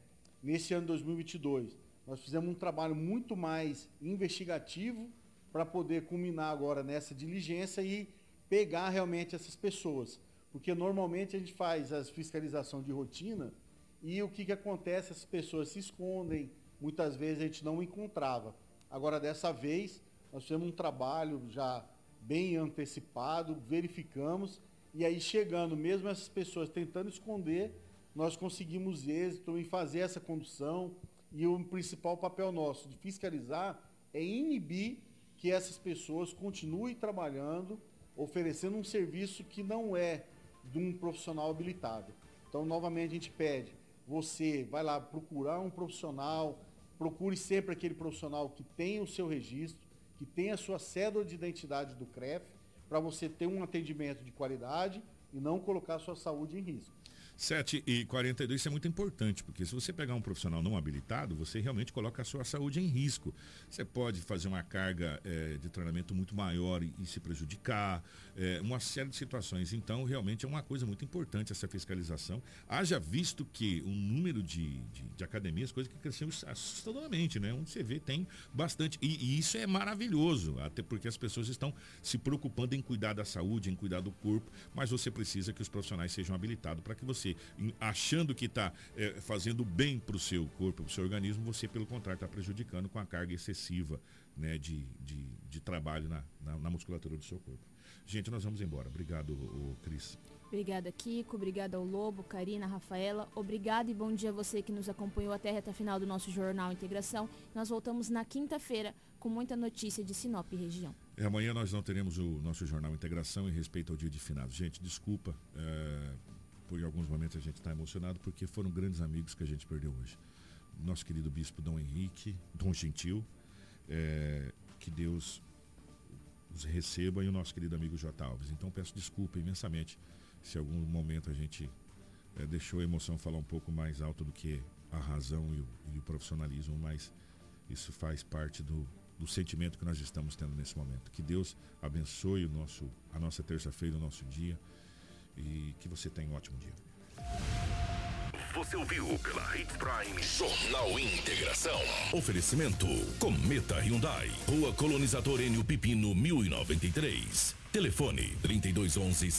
nesse ano 2022 nós fizemos um trabalho muito mais investigativo para poder culminar agora nessa diligência e pegar realmente essas pessoas, porque normalmente a gente faz as fiscalização de rotina e o que, que acontece? As pessoas se escondem, muitas vezes a gente não encontrava. Agora dessa vez nós fizemos um trabalho já bem antecipado, verificamos, e aí chegando, mesmo essas pessoas tentando esconder, nós conseguimos êxito em fazer essa condução. E o principal papel nosso de fiscalizar é inibir que essas pessoas continuem trabalhando, oferecendo um serviço que não é de um profissional habilitado. Então, novamente, a gente pede, você vai lá procurar um profissional, procure sempre aquele profissional que tem o seu registro, que tem a sua cédula de identidade do CREF, para você ter um atendimento de qualidade e não colocar a sua saúde em risco. 7 e 42 isso é muito importante, porque se você pegar um profissional não habilitado, você realmente coloca a sua saúde em risco. Você pode fazer uma carga é, de treinamento muito maior e, e se prejudicar, é, uma série de situações. Então, realmente é uma coisa muito importante essa fiscalização. Haja visto que o número de, de, de academias, coisa que cresceu assustadoramente, né? Onde você vê, tem bastante. E, e isso é maravilhoso, até porque as pessoas estão se preocupando em cuidar da saúde, em cuidar do corpo, mas você precisa que os profissionais sejam habilitados para que você você achando que está é, fazendo bem para o seu corpo, para o seu organismo, você, pelo contrário, está prejudicando com a carga excessiva né, de, de, de trabalho na, na, na, musculatura do seu corpo. Gente, nós vamos embora. Obrigado, o, o Cris. Obrigada, Kiko. Obrigada ao Lobo, Karina, Rafaela. Obrigado e bom dia a você que nos acompanhou até a reta final do nosso Jornal Integração. Nós voltamos na quinta-feira com muita notícia de Sinop e região. É, amanhã nós não teremos o nosso Jornal Integração em respeito ao dia de finados. Gente, desculpa, é, por alguns momentos a gente está emocionado porque foram grandes amigos que a gente perdeu hoje. Nosso querido bispo Dom Henrique, Dom Gentil, é, que Deus os receba e o nosso querido amigo J. Alves. Então peço desculpa imensamente se algum momento a gente é, deixou a emoção falar um pouco mais alto do que a razão e o, e o profissionalismo, mas isso faz parte do, do, sentimento que nós estamos tendo nesse momento. Que Deus abençoe o nosso, a nossa terça-feira, o nosso dia e que você tenha um ótimo dia. Você ouviu pela Hits Prime Jornal Integração. Oferecimento Cometa Hyundai. Rua Colonizador Enio Pipino 1093. Telefone 3211